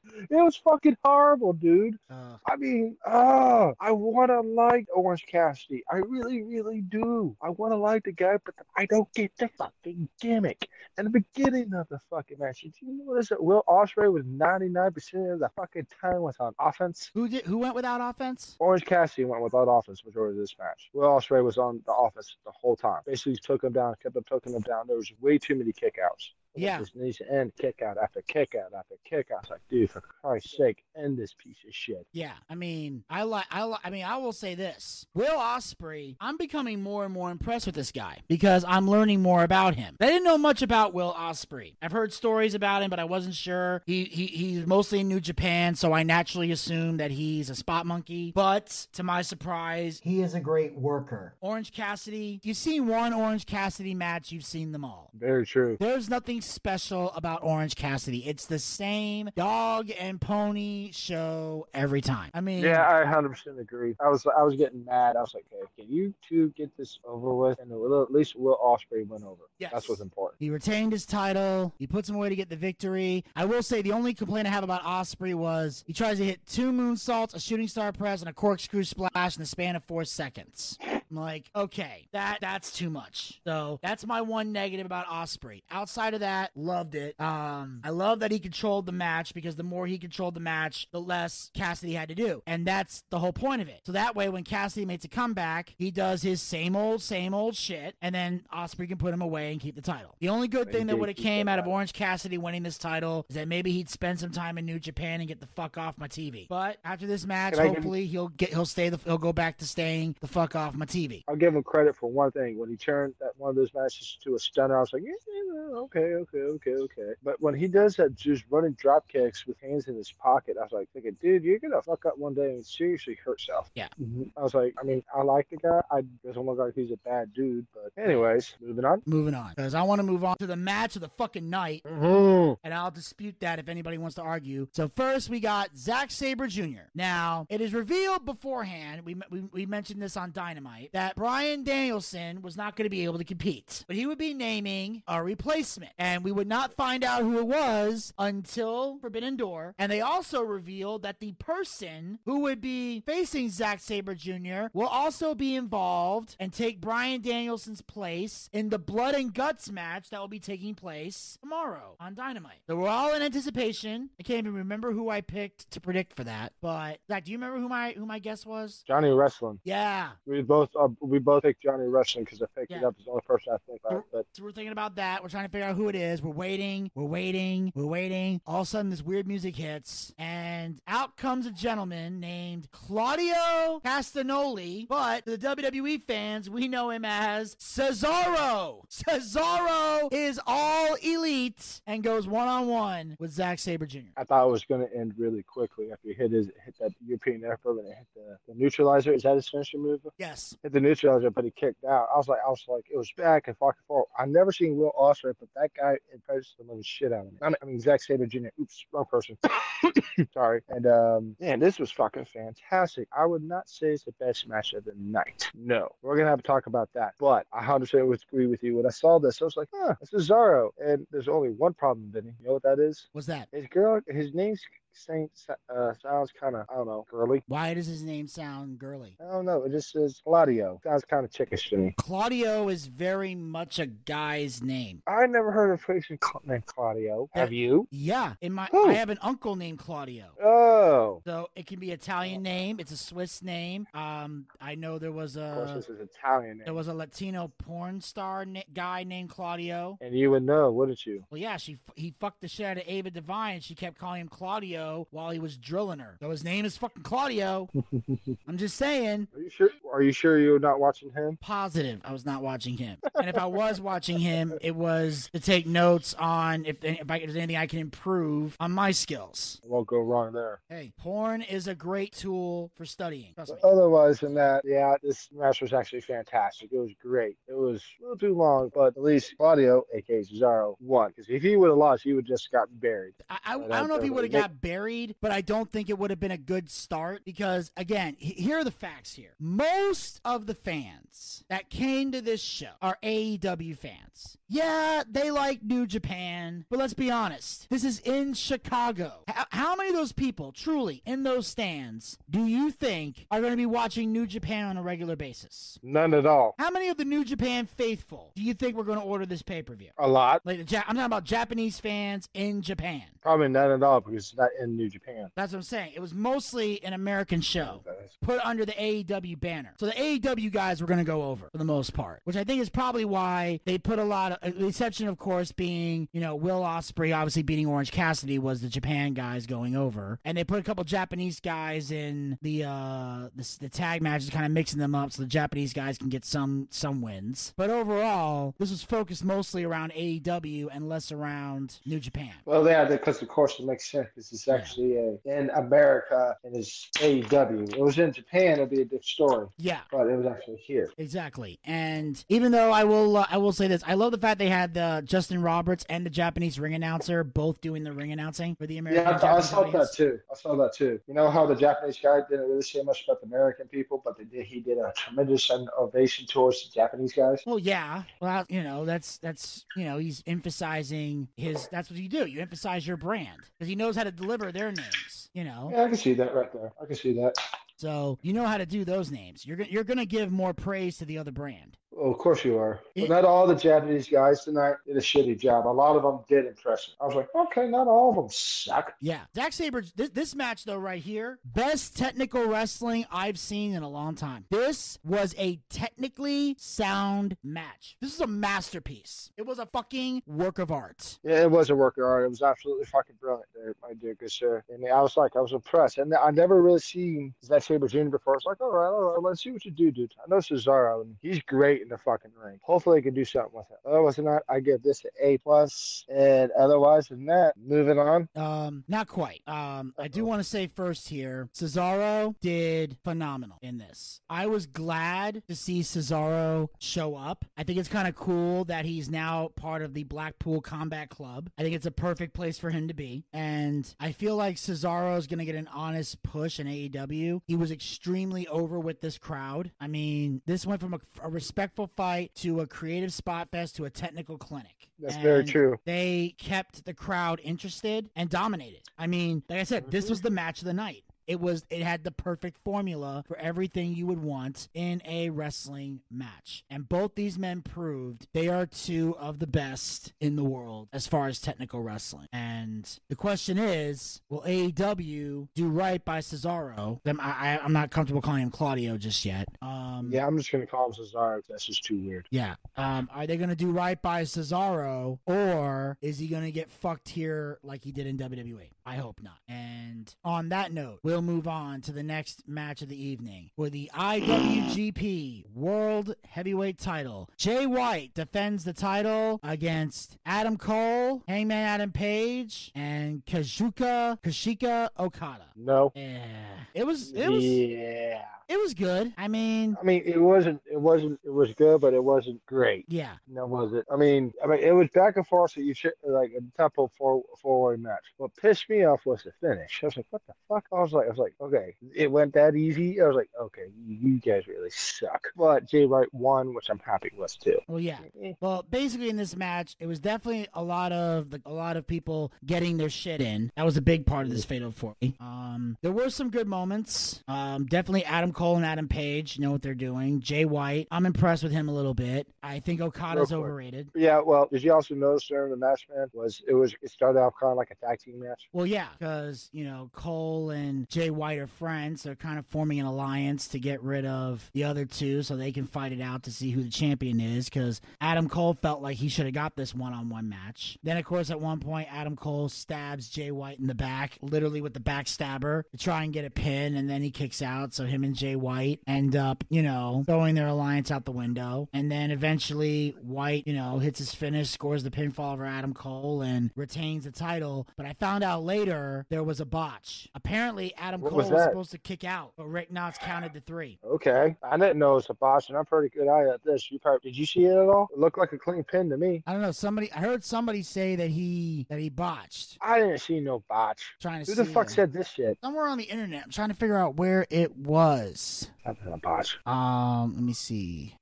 it was fucking horrible, dude. Uh, I mean, oh, I want to like Orange Cassidy. I really, really do. I want to like the guy, but I don't get the fucking gimmick. And the beginning of the fucking match, did you notice that Will Ospreay was 99% of the fucking time was on offense? who did? Who went without offense? Orange Cassidy went without offense majority of this match. Will Ospreay was on the offense the whole time. Basically, took him down, kept him taking him down. There was way too many kickouts. Yeah. This needs to end kick out after kick out after kick out. It's like, dude, for Christ's sake, end this piece of shit. Yeah, I mean, I like, I, li- I mean, I will say this: Will Ospreay. I'm becoming more and more impressed with this guy because I'm learning more about him. I didn't know much about Will Ospreay. I've heard stories about him, but I wasn't sure. He, he he's mostly in New Japan, so I naturally assumed that he's a spot monkey. But to my surprise, He is a great worker. Orange Cassidy. You've seen one Orange Cassidy match, you've seen them all. Very true. There's nothing special about Orange Cassidy. It's the same dog and pony show every time. I mean, Yeah, I 100% agree. I was I was getting mad. I was like, okay, can you two get this over with? And at least Will Ospreay went over. Yes. That's what's important. He retained his title. He puts him away to get the victory. I will say the only complaint I have about Ospreay was he tries to hit two moonsaults, a shooting star press, and a corkscrew splash in the span of four seconds. I'm like, okay, that that's too much. So that's my one negative about Ospreay. Outside of that, loved it. Um, I love that he controlled the match because the more he controlled the match, the less Cassidy had to do, and that's the whole point of it. So that way, when Cassidy makes a comeback, he does his same old, same old shit, and then Ospreay can put him away and keep the title. The only good thing that would have came out of. Orange Cassidy winning this title is that maybe he'd spend some time in New Japan and get the fuck off my TV. But after this match, Can I give- hopefully he'll get he'll stay the he'll go back to staying the fuck off my TV. I'll give him credit for one thing. When he turned that one of those matches to a stunner, I was like, yeah, yeah, okay, okay, okay, okay. But when he does that just running drop kicks with hands in his pocket, I was like thinking, dude, you're gonna fuck up one day and seriously hurt yourself. Yeah. Mhm. I was like, I mean, I like the guy. I doesn't look like he's a bad dude, but anyways, moving on. Moving on, because I want to move on to the match of the fucking night. Mm-hmm. and I'll dispute that if anybody wants to argue. So first, we got Zack Sabre Jr. Now, it is revealed beforehand. We, we we mentioned this on Dynamite that Brian Danielson was not going to be able to compete, but he would be naming a replacement. And we would not find out who it was until Forbidden Door. And they also revealed that the person who would be facing Zack Sabre Jr. will also be involved and take Brian Danielson's place in the Blood and Guts match that will be taking place tomorrow on Dynamite. So we're all in anticipation. I can't even remember who I picked to predict for that. But Zach, do you remember who my who my guess was? Johnny Wrestling. Yeah. We both uh, we both picked Johnny Wrestling because I picked it Yeah. up as the only person I think of. But So we're thinking about that. We're trying to figure out who it is. We're waiting. We're waiting. We're waiting. All of a sudden, this weird music hits, and out comes a gentleman named Claudio Castagnoli. But the WWE fans, we know him as Cesaro. Cesaro is all elite and goes one on one with Zack Sabre Jr. I thought it was going to end really quickly after he hit his hit that European airport and it hit the, the neutralizer. Is that his finisher move? Yes. Hit the neutralizer, but he kicked out. I was like, I was like, it was back and fucking forth. I never seen Will Ospreay, but that guy impressed the living shit out of me. I mean, I mean Zack Sabre Jr. Oops, wrong person. <coughs> Sorry. And um, man, this was fucking fantastic. I would not say it's the best match of the night. No, we're gonna have to talk about that. But I 100% would agree with you. When I saw this, I was like, huh, this is Cesaro. And there's only one problem, Vinny. You know what that is? What's that? His girl, his name's saying uh, sounds kind of I don't know girly. Why does his name sound girly? I don't know. It just says Claudio. Sounds kind of chickish to me. Claudio is very much a guy's name. I never heard of a person named Claudio. Have you? Yeah, in my Who? I have an uncle named Claudio. Oh. So it can be Italian name. It's a Swiss name. Um, I know there was Of course, a this is Italian. there was a Latino porn star na- guy named Claudio. And you would know, wouldn't you? Well, yeah, she he fucked the shit out of Ava Devine. She kept calling him Claudio while he was drilling her. So his name is fucking Claudio. <laughs> I'm just saying. Are you sure? Are you sure you're not watching him? Positive, I was not watching him, and if I was watching him, it was to take notes on if if I, there's anything I can improve on my skills. It won't go wrong there. Hey, porn is a great tool for studying. Trust me. Otherwise than that, yeah, this match was actually fantastic. It was great. It was a little too long, but at least Claudio, aka Cesaro, won. Because if he would have lost, he would just got buried. I, I, I don't know if he would have got buried, but I don't think it would have been a good start because, again, here are the facts here. Most of the fans that came to this show are AEW fans. Yeah, they like New Japan, but let's be honest. This is in Chicago. How, how many of those people, truly, in those stands, do you think are going to be watching New Japan on a regular basis? None at all. How many of the New Japan faithful do you think we're going to order this pay per view? A lot. Like, the Ja- I'm talking about Japanese fans in Japan. Probably none at all because it's not in New Japan. That's what I'm saying. It was mostly an American show put under the AEW banner. So the AEW guys were going to go over for the most part, which I think is probably why they put a lot of, the exception, of course, being, you know, Will Ospreay obviously beating Orange Cassidy was the Japan guys going over. And they put a couple Japanese guys in the, uh, the, the tag matches, kind of mixing them up so the Japanese guys can get some, some wins. But overall, this was focused mostly around AEW and less around New Japan. Well, yeah, because of course it makes sense. This is actually a, in America and it's AEW. It was in Japan, it'd be a different story, Yeah. but it was actually here. Exactly. And even though I will, uh, I will say this: I love the fact they had uh, Justin Roberts and the Japanese ring announcer both doing the ring announcing for the American. Yeah, I, I saw that too. I saw that too. You know how the Japanese guy didn't really say much about the American people, but they did. He did a tremendous ovation towards the Japanese guys. Well, yeah. Well, you know, that's that's you know, he's emphasizing his. That's what you do. You emphasize your brand because he knows how to deliver their names. You know, Yeah, I can see that right there. I can see that. so you know how to do those names. You're you're gonna give more praise to the other brand. Well, of course you are. But not all the Japanese guys tonight did a shitty job. A lot of them did impress me. I was like, okay, not all of them suck. Yeah, Zack Sabre. This, this match though, right here, best technical wrestling I've seen in a long time. This was a technically sound match. This is a masterpiece. It was a fucking work of art. Yeah, it was a work of art. It was absolutely fucking brilliant, there, my dear good sir. And I was like, I was impressed. And I never really seen Zack Sabre Jr. before. I was like, all right, all right, let's see what you do, dude. I know Cesaro, and he's great in the fucking ring. Hopefully, they can do something with it. Otherwise than that, I give this an A plus. And otherwise than that, moving on. Um, not quite. Um, I do want to say first here, Cesaro did phenomenal in this. I was glad to see Cesaro show up. I think it's kind of cool that he's now part of the Blackpool Combat Club. I think it's a perfect place for him to be, and I feel like Cesaro is going to get an honest push in AEW. He was extremely over with this crowd. I mean, this went from a, a respectful fight to a creative spot fest to a technical clinic. That's very true. They kept the crowd interested and dominated. I mean, like I said, this mm-hmm. was the match of the night. It was it had the perfect formula for everything you would want in a wrestling match. And both these men proved they are two of the best in the world as far as technical wrestling. And the question is, will AEW do right by Cesaro? I'm, I, I'm not comfortable calling him Claudio just yet. Um, Yeah, I'm just gonna call him Cesaro. That's just too weird. yeah. Um, are they going to do right by Cesaro or is he going to get fucked here like he did in WWE? I hope not. And on that note, we'll move on to the next match of the evening for the IWGP World Heavyweight title. Jay White defends the title against Adam Cole, Hangman Adam Page, and Kazuka Kashika Okada. No. Yeah. It was it was yeah. It was good. I mean, I mean, it wasn't. It wasn't. It was good, but it wasn't great. yeah. No, was it? I mean, I mean, it was back and forth. So you should like a tempo four four way match. What pissed me off was the finish. I was like, what the fuck? I was like, I was like, okay, it went that easy. I was like, okay, you, you guys really suck. But Jay White won, which I'm happy with too. Well, yeah. Eh, Well, basically in this match, it was definitely a lot of the, a lot of people getting their shit in. That was a big part of this fatal four. Um, there were some good moments. Um, definitely Adam Cole and Adam Page know what they're doing. Jay White, I'm impressed with him a little bit. I think Okada's overrated. Yeah, well, did you also notice during the match, man? Was it was it started off kind of like a tag team match? Well, yeah, because you know Cole and Jay White are friends. They're kind of forming an alliance to get rid of the other two, so they can fight it out to see who the champion is. Because Adam Cole felt like he should have got this one-on-one match. Then, of course, at one point, Adam Cole stabs Jay White in the back, literally with the backstabber, to try and get a pin, and then he kicks out. So him and Jay White end up, you know, throwing their alliance out the window. And then eventually, White, you know, hits his finish, scores the pinfall over Adam Cole, and retains the title. But I found out later there was a botch. Apparently, Adam What Cole was was, supposed to kick out, but Rick Knox counted to three. Okay, I didn't know it was a botch, and I'm pretty good eye at this. You probably did you see it at all? It looked like a clean pin to me. I don't know. Somebody, I heard somebody say that he that he botched. I didn't see no botch. Trying to Who the fuck it. said this shit? somewhere on the internet. I'm trying to figure out where it was was that's a botch. Um, let me see.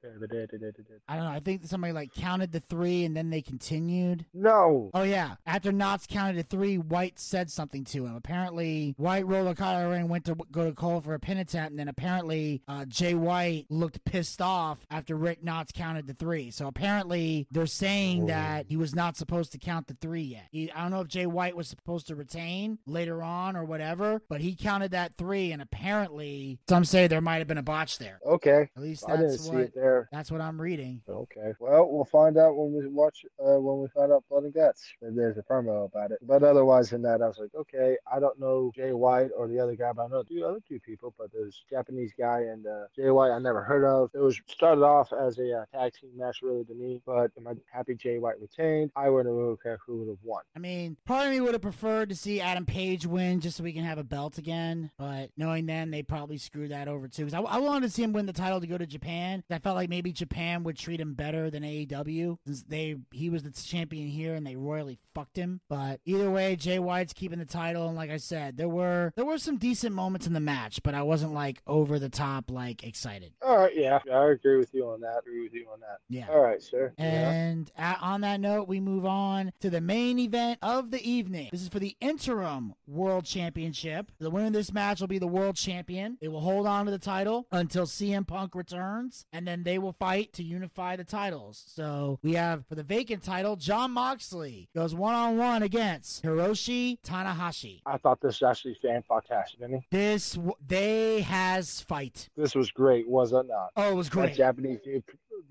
I don't know. I think somebody like counted the three and then they continued. No. Oh yeah. After Knox counted to three, White said something to him. Apparently, White rolled a collar ring, went to go to Cole for a pin attempt, and then apparently uh, Jay White looked pissed off after Rick Knox counted to three. So apparently, they're saying Oh. that he was not supposed to count the three yet. He, I don't know if Jay White was supposed to retain later on or whatever, but he counted that three, and apparently, some say there might have been a botch there. Okay. At least I didn't that's see what it there. that's what I'm reading. Okay. Well, we'll find out when we watch uh, when we find out Blood and Guts. If there's a promo about it. But otherwise than that, I was like, okay, I don't know Jay White or the other guy, but I know the other two people. But there's Japanese guy and uh, Jay White I never heard of. It was started off as a uh, tag team match really to me, but am I happy Jay White retained? I wouldn't really care who would have won. I mean, part of me would have preferred to see Adam Page win just so we can have a belt again. But knowing them, they probably screwed that over too. 'Cause I, I wanted to see him win the title to go to Japan. I felt like maybe Japan would treat him better than AEW since they he was the champion here and they royally fucked him. But either way, Jay White's keeping the title. And like I said, there were there were some decent moments in the match, but I wasn't like over the top like excited. All right, yeah, I agree with you on that. Agree with you on that. Yeah. All right, sir. Yeah. And on that note, we move on to the main event of the evening. This is for the interim world championship. The winner of this match will be the world champion. They will hold on to the title until CM Punk returns, and then they will fight to unify the titles. So we have for the vacant title, Jon Moxley goes one on one against Hiroshi Tanahashi. I thought this was actually fan fantastic, didn't he? This w- they has fight. This was great, was it not? Oh, it was That great. Japanese dude,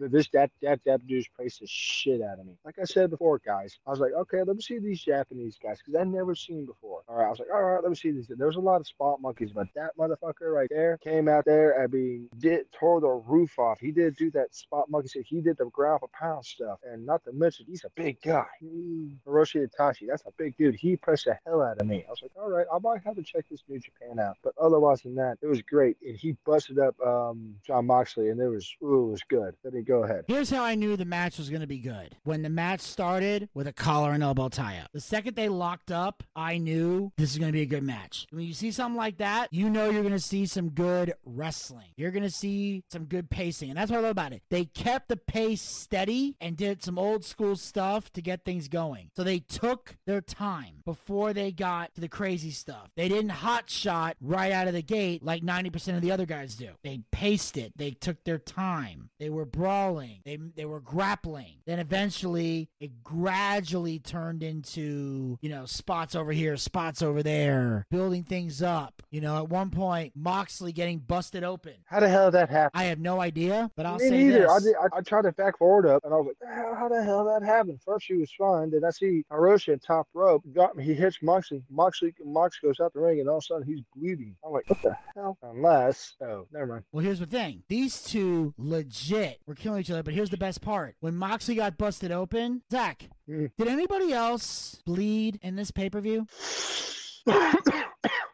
this that that that dude's praised the shit out of me. Like I said before, guys, I was like, okay, let me see these Japanese guys because I never seen before. All right, I was like, all right, let me see these. There was a lot of spot monkeys, but that motherfucker right there came out there. I mean, did tore the roof off. He did do that spot monkey shit. He did the ground for pound stuff, and not to mention he's a big guy. Mm. Hiroshi Itachi, that's a big dude. He pressed the hell out of me. I was like, all right, I might have to check this New Japan out. But otherwise than that, it was great. And he busted up um, Jon Moxley, and it was ooh, it was good. Let me go ahead. Here's how I knew the match was going to be good. When the match started with a collar and elbow tie up. The second they locked up, I knew this is going to be a good match. When you see something like that, you know you're going to see some good wrestling. You're going to see some good pacing. And that's what I love about it. They kept the pace steady and did some old school stuff to get things going. So they took their time before they got to the crazy stuff. They didn't hot shot right out of the gate like 90% of the other guys do. They paced it. They took their time. They were brawling. They, they were grappling. Then eventually it gradually turned into, you know, spots over here, spots over there, building things up. You know, at one point, Moxley getting busted open. How the hell did that happen? I have no idea, but I'll Me say neither. this. I, did, I, I tried to back forward up, and I was like, how, how the hell that happened? First, she was fine. Then I see Hiroshi at top rope. Got me. He hits Moxley. Moxley, Mox goes out the ring, and all of a sudden, he's bleeding. I'm like, what the hell? Unless, oh, never mind. Well, here's the thing. These two legit were killing each other, but here's the best part. When Moxley got busted open, Zach, Mm. did anybody else bleed in this pay per view? <coughs>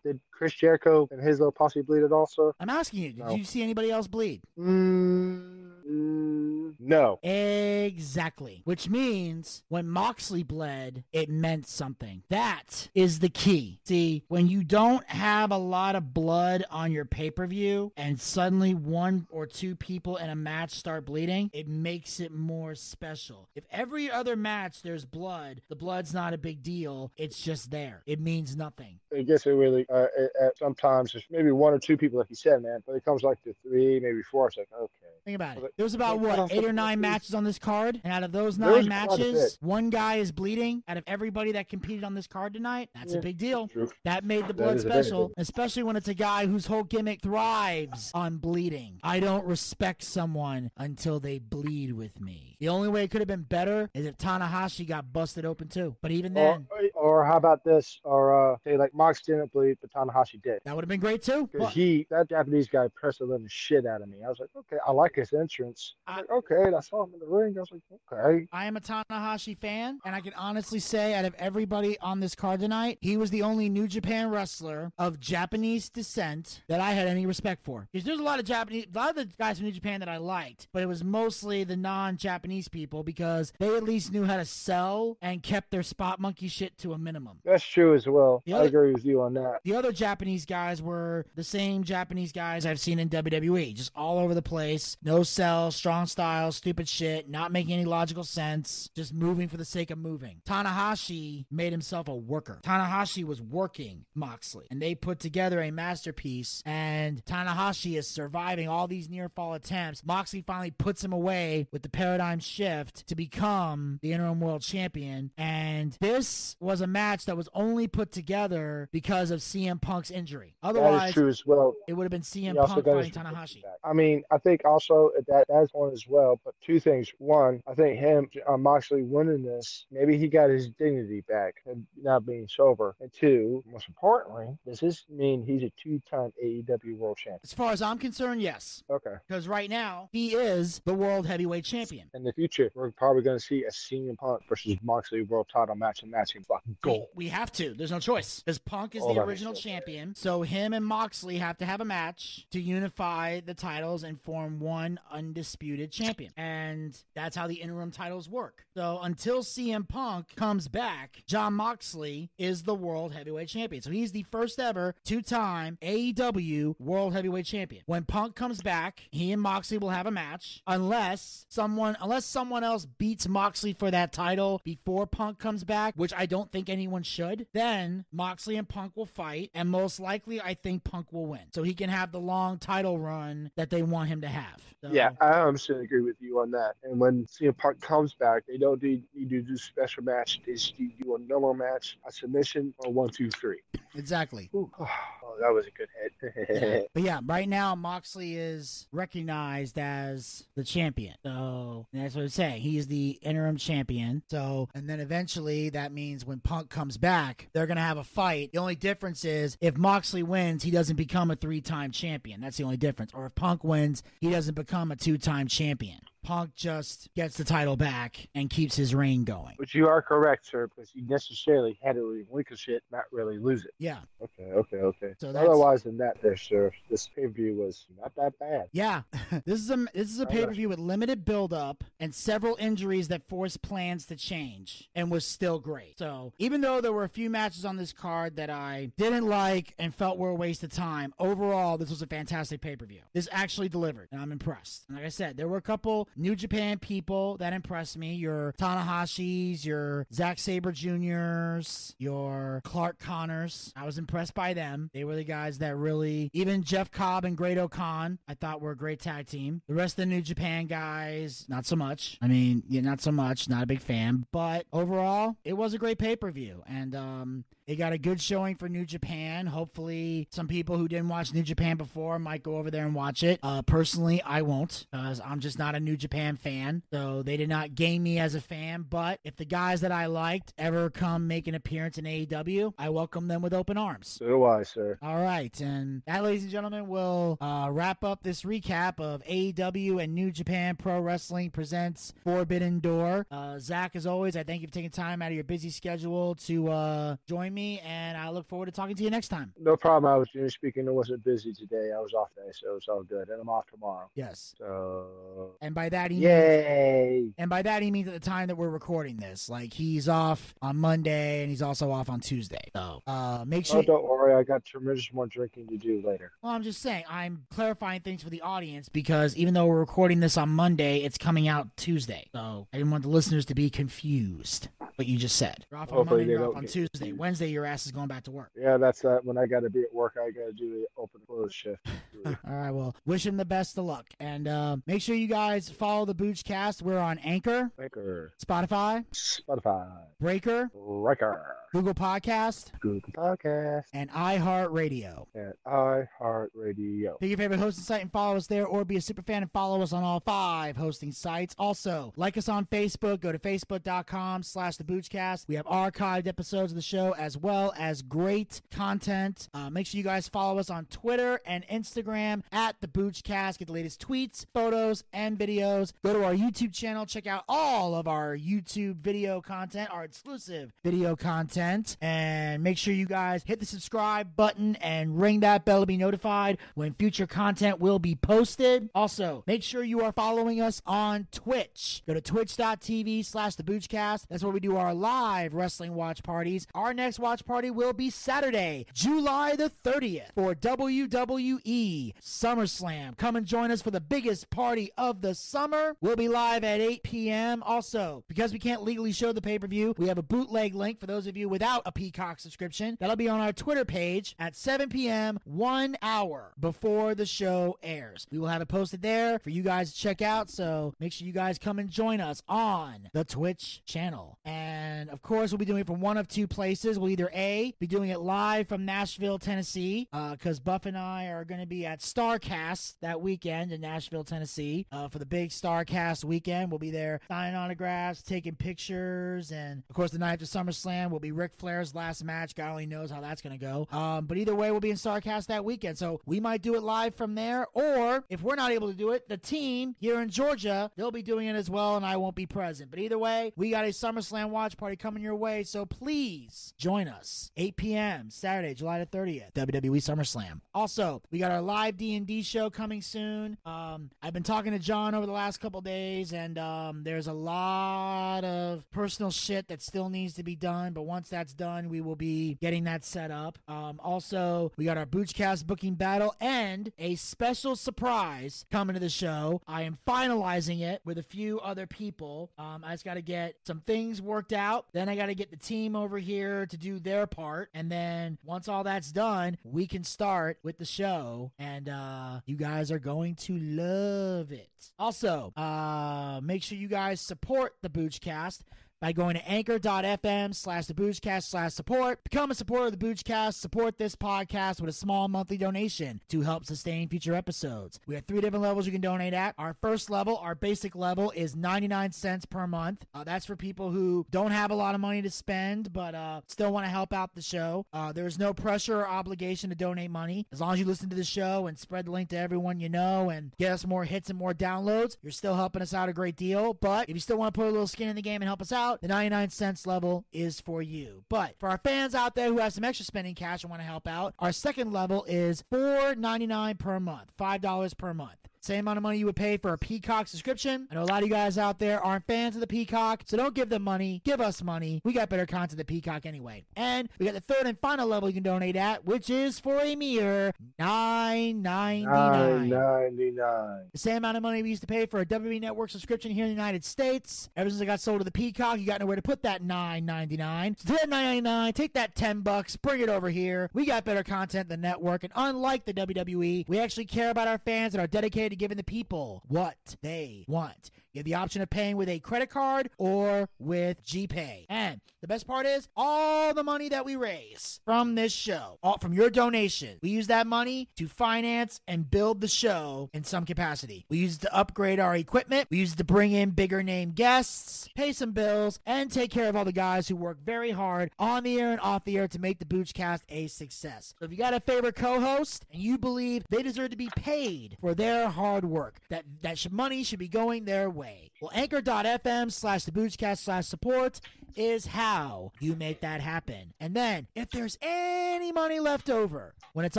Did Chris Jericho and his little posse bleed it also? I'm asking you, did No. you see anybody else bleed? Mm, mm, no. Exactly. Which means when Moxley bled, it meant something. That is the key. See, when you don't have a lot of blood on your pay per view and suddenly one or two people in a match start bleeding, it makes it more special. If every other match there's blood, the blood's not a big deal. It's just there. It means nothing. I guess it really, uh, it, uh, sometimes there's maybe one or two people, like you said, man. But it comes like to three, maybe four. It's like, okay. Think about it. There was about what eight or nine matches on this card, and out of those nine matches, one guy is bleeding. Out of everybody that competed on this card tonight, that's a big deal. True. That made the blood is a very special, especially when it's a guy whose whole gimmick thrives on bleeding. I don't respect someone until they bleed with me. The only way it could have been better is if Tanahashi got busted open too. But even Or, then, or how about this? Or uh, say like Mox didn't bleed, but Tanahashi did. that would have been great too. Because he, that Japanese guy, pressed the living shit out of me. I was like, okay, I like his entrance. I'm like, okay, I saw him in the ring. I was like, okay. I am a Tanahashi fan, and I can honestly say, out of everybody on this card tonight, he was the only New Japan wrestler of Japanese descent that I had any respect for. Because there's a lot of Japanese, a lot of the guys from New Japan that I liked, but it was mostly the non-Japanese people because they at least knew how to sell and kept their spot monkey shit to a minimum. That's true as well. The I agree with you on that. The other Japanese guys were the same Japanese guys I've seen in WWE, just all over the place. No sell, strong style, stupid shit, not making any logical sense, just moving for the sake of moving. Tanahashi made himself a worker. Tanahashi was working Moxley, and they put together a masterpiece, and Tanahashi is surviving all these near fall attempts. Moxley finally puts him away with the paradigm shift to become the interim world champion, and this was a match that was only put together because of CM Punk's injury. Otherwise, is true as well. it would have been CM Punk fighting Tanahashi. I mean, I think also that that's one as well. But two things. One, I think him, uh, Moxley winning this, maybe he got his dignity back and not being sober. And two, most importantly, does this mean he's a two-time AEW World Champion? As far as I'm concerned, yes. Okay. Because right now, he is the World Heavyweight Champion. In the future, we're probably going to see a CM Punk versus Moxley World Title match, and that's fucking gold. We have to. There's no choice. Because Punk is Oh, the original sense. Champion. So him and Moxley have to have a match to unify the titles and form one undisputed champion. And that's how the interim titles work. So until CM Punk comes back, Jon Moxley is the World Heavyweight Champion. So he's the first ever two time AEW World Heavyweight Champion. When Punk comes back, he and Moxley will have a match unless someone unless someone else beats Moxley for that title before Punk comes back, which I don't think anyone should. Then Moxley and Punk will fight, and most likely I think Punk will win. So he can have the long title run that they want him to have. So- Yeah, I absolutely agree with you on that. And when CM Punk comes back, they don't need, need to do special match. They just need to do a normal match, a submission, or one, two, three. Exactly. Ooh, ah. Oh, that was a good hit. <laughs> But yeah, right now Moxley is recognized as the champion. So that's what I'm saying. He's the interim champion. So and then eventually that means when Punk comes back, they're gonna have a fight. The only difference is if Moxley wins, he doesn't become a three-time champion. That's the only difference. Or if Punk wins, he doesn't become a two-time champion. Punk just gets the title back and keeps his reign going. But you are correct, sir, because he necessarily had to relinquish it, not really lose it. Yeah. Okay, okay, okay. So that's- Otherwise than that, there, sir, this pay per view was not that bad. Yeah, <laughs> this is a this is a pay per view with limited build up and several injuries that forced plans to change, and was still great. So even though there were a few matches on this card that I didn't like and felt were a waste of time, overall this was a fantastic pay per view. This actually delivered, and I'm impressed. And like I said, there were a couple New Japan people that impressed me. Your Tanahashi's, your Zack Sabre Juniors, your Clark Connors. I was impressed by them. They were the guys that really, even Jeff Cobb and Great-O-Khan, I thought were a great tag team. The rest of the New Japan guys, not so much. I mean, yeah, not so much. Not a big fan, but overall, it was a great pay per view, and um, it got a good showing for New Japan. Hopefully, some people who didn't watch New Japan before might go over there and watch it. Uh, personally, I won't because I'm just not a New Japan fan. So they did not gain me as a fan. But if the guys that I liked ever come make an appearance in AEW, I welcome them with open arms. So do I, sir. All right, and that, ladies and gentlemen, will uh, wrap up this recap of AEW and New Japan Pro Wrestling presents Forbidden Door. Uh, Zach, as always, I thank you for taking time out of your busy schedule to uh, join me, and I look forward to talking to you next time. No problem. I was just speaking. I wasn't busy today. I was off today, so it's all good. And I'm off tomorrow. Yes, So, and by that he means, yay. and by that he means at the time that we're recording this, like he's off on Monday and he's also off on Tuesday. So uh, make sure. Oh, don't worry. I got tremendous more drinking to do later. Well, I'm just saying, I'm clarifying things for the audience because even though we're recording this on Monday, it's coming out Tuesday. So I didn't want the listeners to be confused. What you just said. You're off on Hopefully Monday, you're off on Tuesday. confused. Wednesday, your ass is going back to work. Yeah, that's that. When I got to be at work, I got to do the open close shift. <laughs> All right, well, wish him the best of luck. And uh, make sure you guys follow the Boochcast. We're on Anchor, Anchor, Spotify, Spotify, Breaker, Riker, Google Podcast, Google Podcast, and iHeartRadio. and iHeartRadio. Pick your favorite hosting site and follow us there, or be a super fan and follow us on all five hosting sites. Also, like us on Facebook. Go to facebook.com slash the Boochcast. We have archived episodes of the show as well as great content. Uh, make sure you guys follow us on Twitter and Instagram at the Boochcast. Get the latest tweets, photos, and videos. Go to our YouTube channel. Check out all of our YouTube video content, our exclusive video content. And make sure you guys hit the subscribe button and ring that bell to be notified when future content will be posted. Also, make sure you are following us on Twitch. Go to twitch.tv slash the Boochcast. That's where we do our live wrestling watch parties. Our next watch party will be Saturday, July the 30th for WWE SummerSlam. Come and join us for the biggest party of the summer. We'll be live at 8 p.m. Also, because we can't legally show the pay per view, we have a bootleg link for those of you without a Peacock subscription. That'll be on our Twitter page at 7 p.m., one hour before the show airs. We will have it posted there for you guys to check out. So make sure you guys come and join us on the Twitch channel. And of course, we'll be doing it from one of two places. We'll either A, be doing it live from Nashville, Tennessee, because Buff and I are going to be at Starrcast that weekend in Nashville, Tennessee, uh, for the big Starrcast weekend. We'll be there signing autographs, taking pictures, and of course, the night after SummerSlam we'll be Ric Flair's last match. God only knows how that's going to go. Um, but either way, we'll be in Starrcast that weekend. So we might do it live from there, or if we're not able to do it, the team here in Georgia, they'll be doing it as well, and I won't be present. But either way, we got a SummerSlam watch party coming your way, so please join us. 8 p.m. Saturday, July the 30th, WWE SummerSlam. Also, we got our live D&D show coming soon. Um, I've been talking to John over the last couple days, and um, there's a lot of personal shit that still needs to be done. But once that's done, we will be getting that set up. Um, also, we got our Boochcast booking battle and a special surprise coming to the show. I am finalizing it with a few other people. Um, I just got to get some things worked out. Then I got to get the team over here to do their part. And then once all that's done, we can start with the show. And uh, you guys are going to love it. Also, uh, make sure you guys support the Boochcast by going to anchor.fm slash the Boochcast slash support. Become a supporter of the Boochcast. Support this podcast with a small monthly donation to help sustain future episodes. We have three different levels you can donate at. Our first level, our basic level, is 99 cents per month. Uh, that's for people who don't have a lot of money to spend, but uh, still want to help out the show. Uh, there's no pressure or obligation to donate money. As long as you listen to the show and spread the link to everyone you know and get us more hits and more downloads, you're still helping us out a great deal. But if you still want to put a little skin in the game and help us out, the 99 cents level is for you. But for our fans out there who have some extra spending cash and want to help out, our second level is $4.99 per month, $5 per month. Same amount of money you would pay for a Peacock subscription. I know a lot of you guys out there aren't fans of the Peacock, so don't give them money. Give us money. We got better content than Peacock anyway. And we got the third and final level you can donate at, which is for a mere nine ninety Nine nine. ninety nine. The same amount of money we used to pay for a WWE Network subscription here in the United States. Ever since I got sold to the Peacock, you got nowhere to put that nine ninety nine. So take that nine ninety nine, take that ten bucks, bring it over here. We got better content than network, and unlike the WWE, we actually care about our fans and are dedicated giving the people what they want. You have the option of paying with a credit card or with GPay. And the best part is all the money that we raise from this show, all from your donation, we use that money to finance and build the show in some capacity. We use it to upgrade our equipment, we use it to bring in bigger name guests, pay some bills, and take care of all the guys who work very hard on the air and off the air to make the Boochcast a success. So if you got a favorite co-host and you believe they deserve to be paid for their hard work, that that money should be going their way. Well, anchor.fm slash the Boochcast slash support is how you make that happen. And then, if there's any money left over, when it's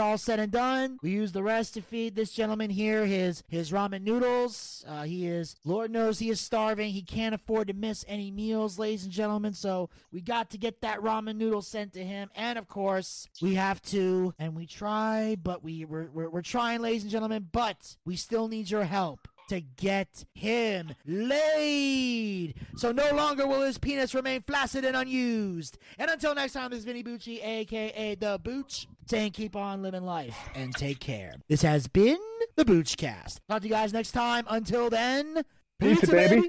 all said and done, we use the rest to feed this gentleman here his his ramen noodles. Uh, he is, Lord knows, he is starving. He can't afford to miss any meals, ladies and gentlemen. So we got to get that ramen noodle sent to him. And of course, we have to, and we try, but we we're, we're, we're trying, ladies and gentlemen. But we still need your help to get him laid. So no longer will his penis remain flaccid and unused. And until next time, this is Vinny Bucci, aka The Booch, saying keep on living life and take care. This has been The Boochcast. Talk to you guys next time. Until then, Peace, pizza, baby.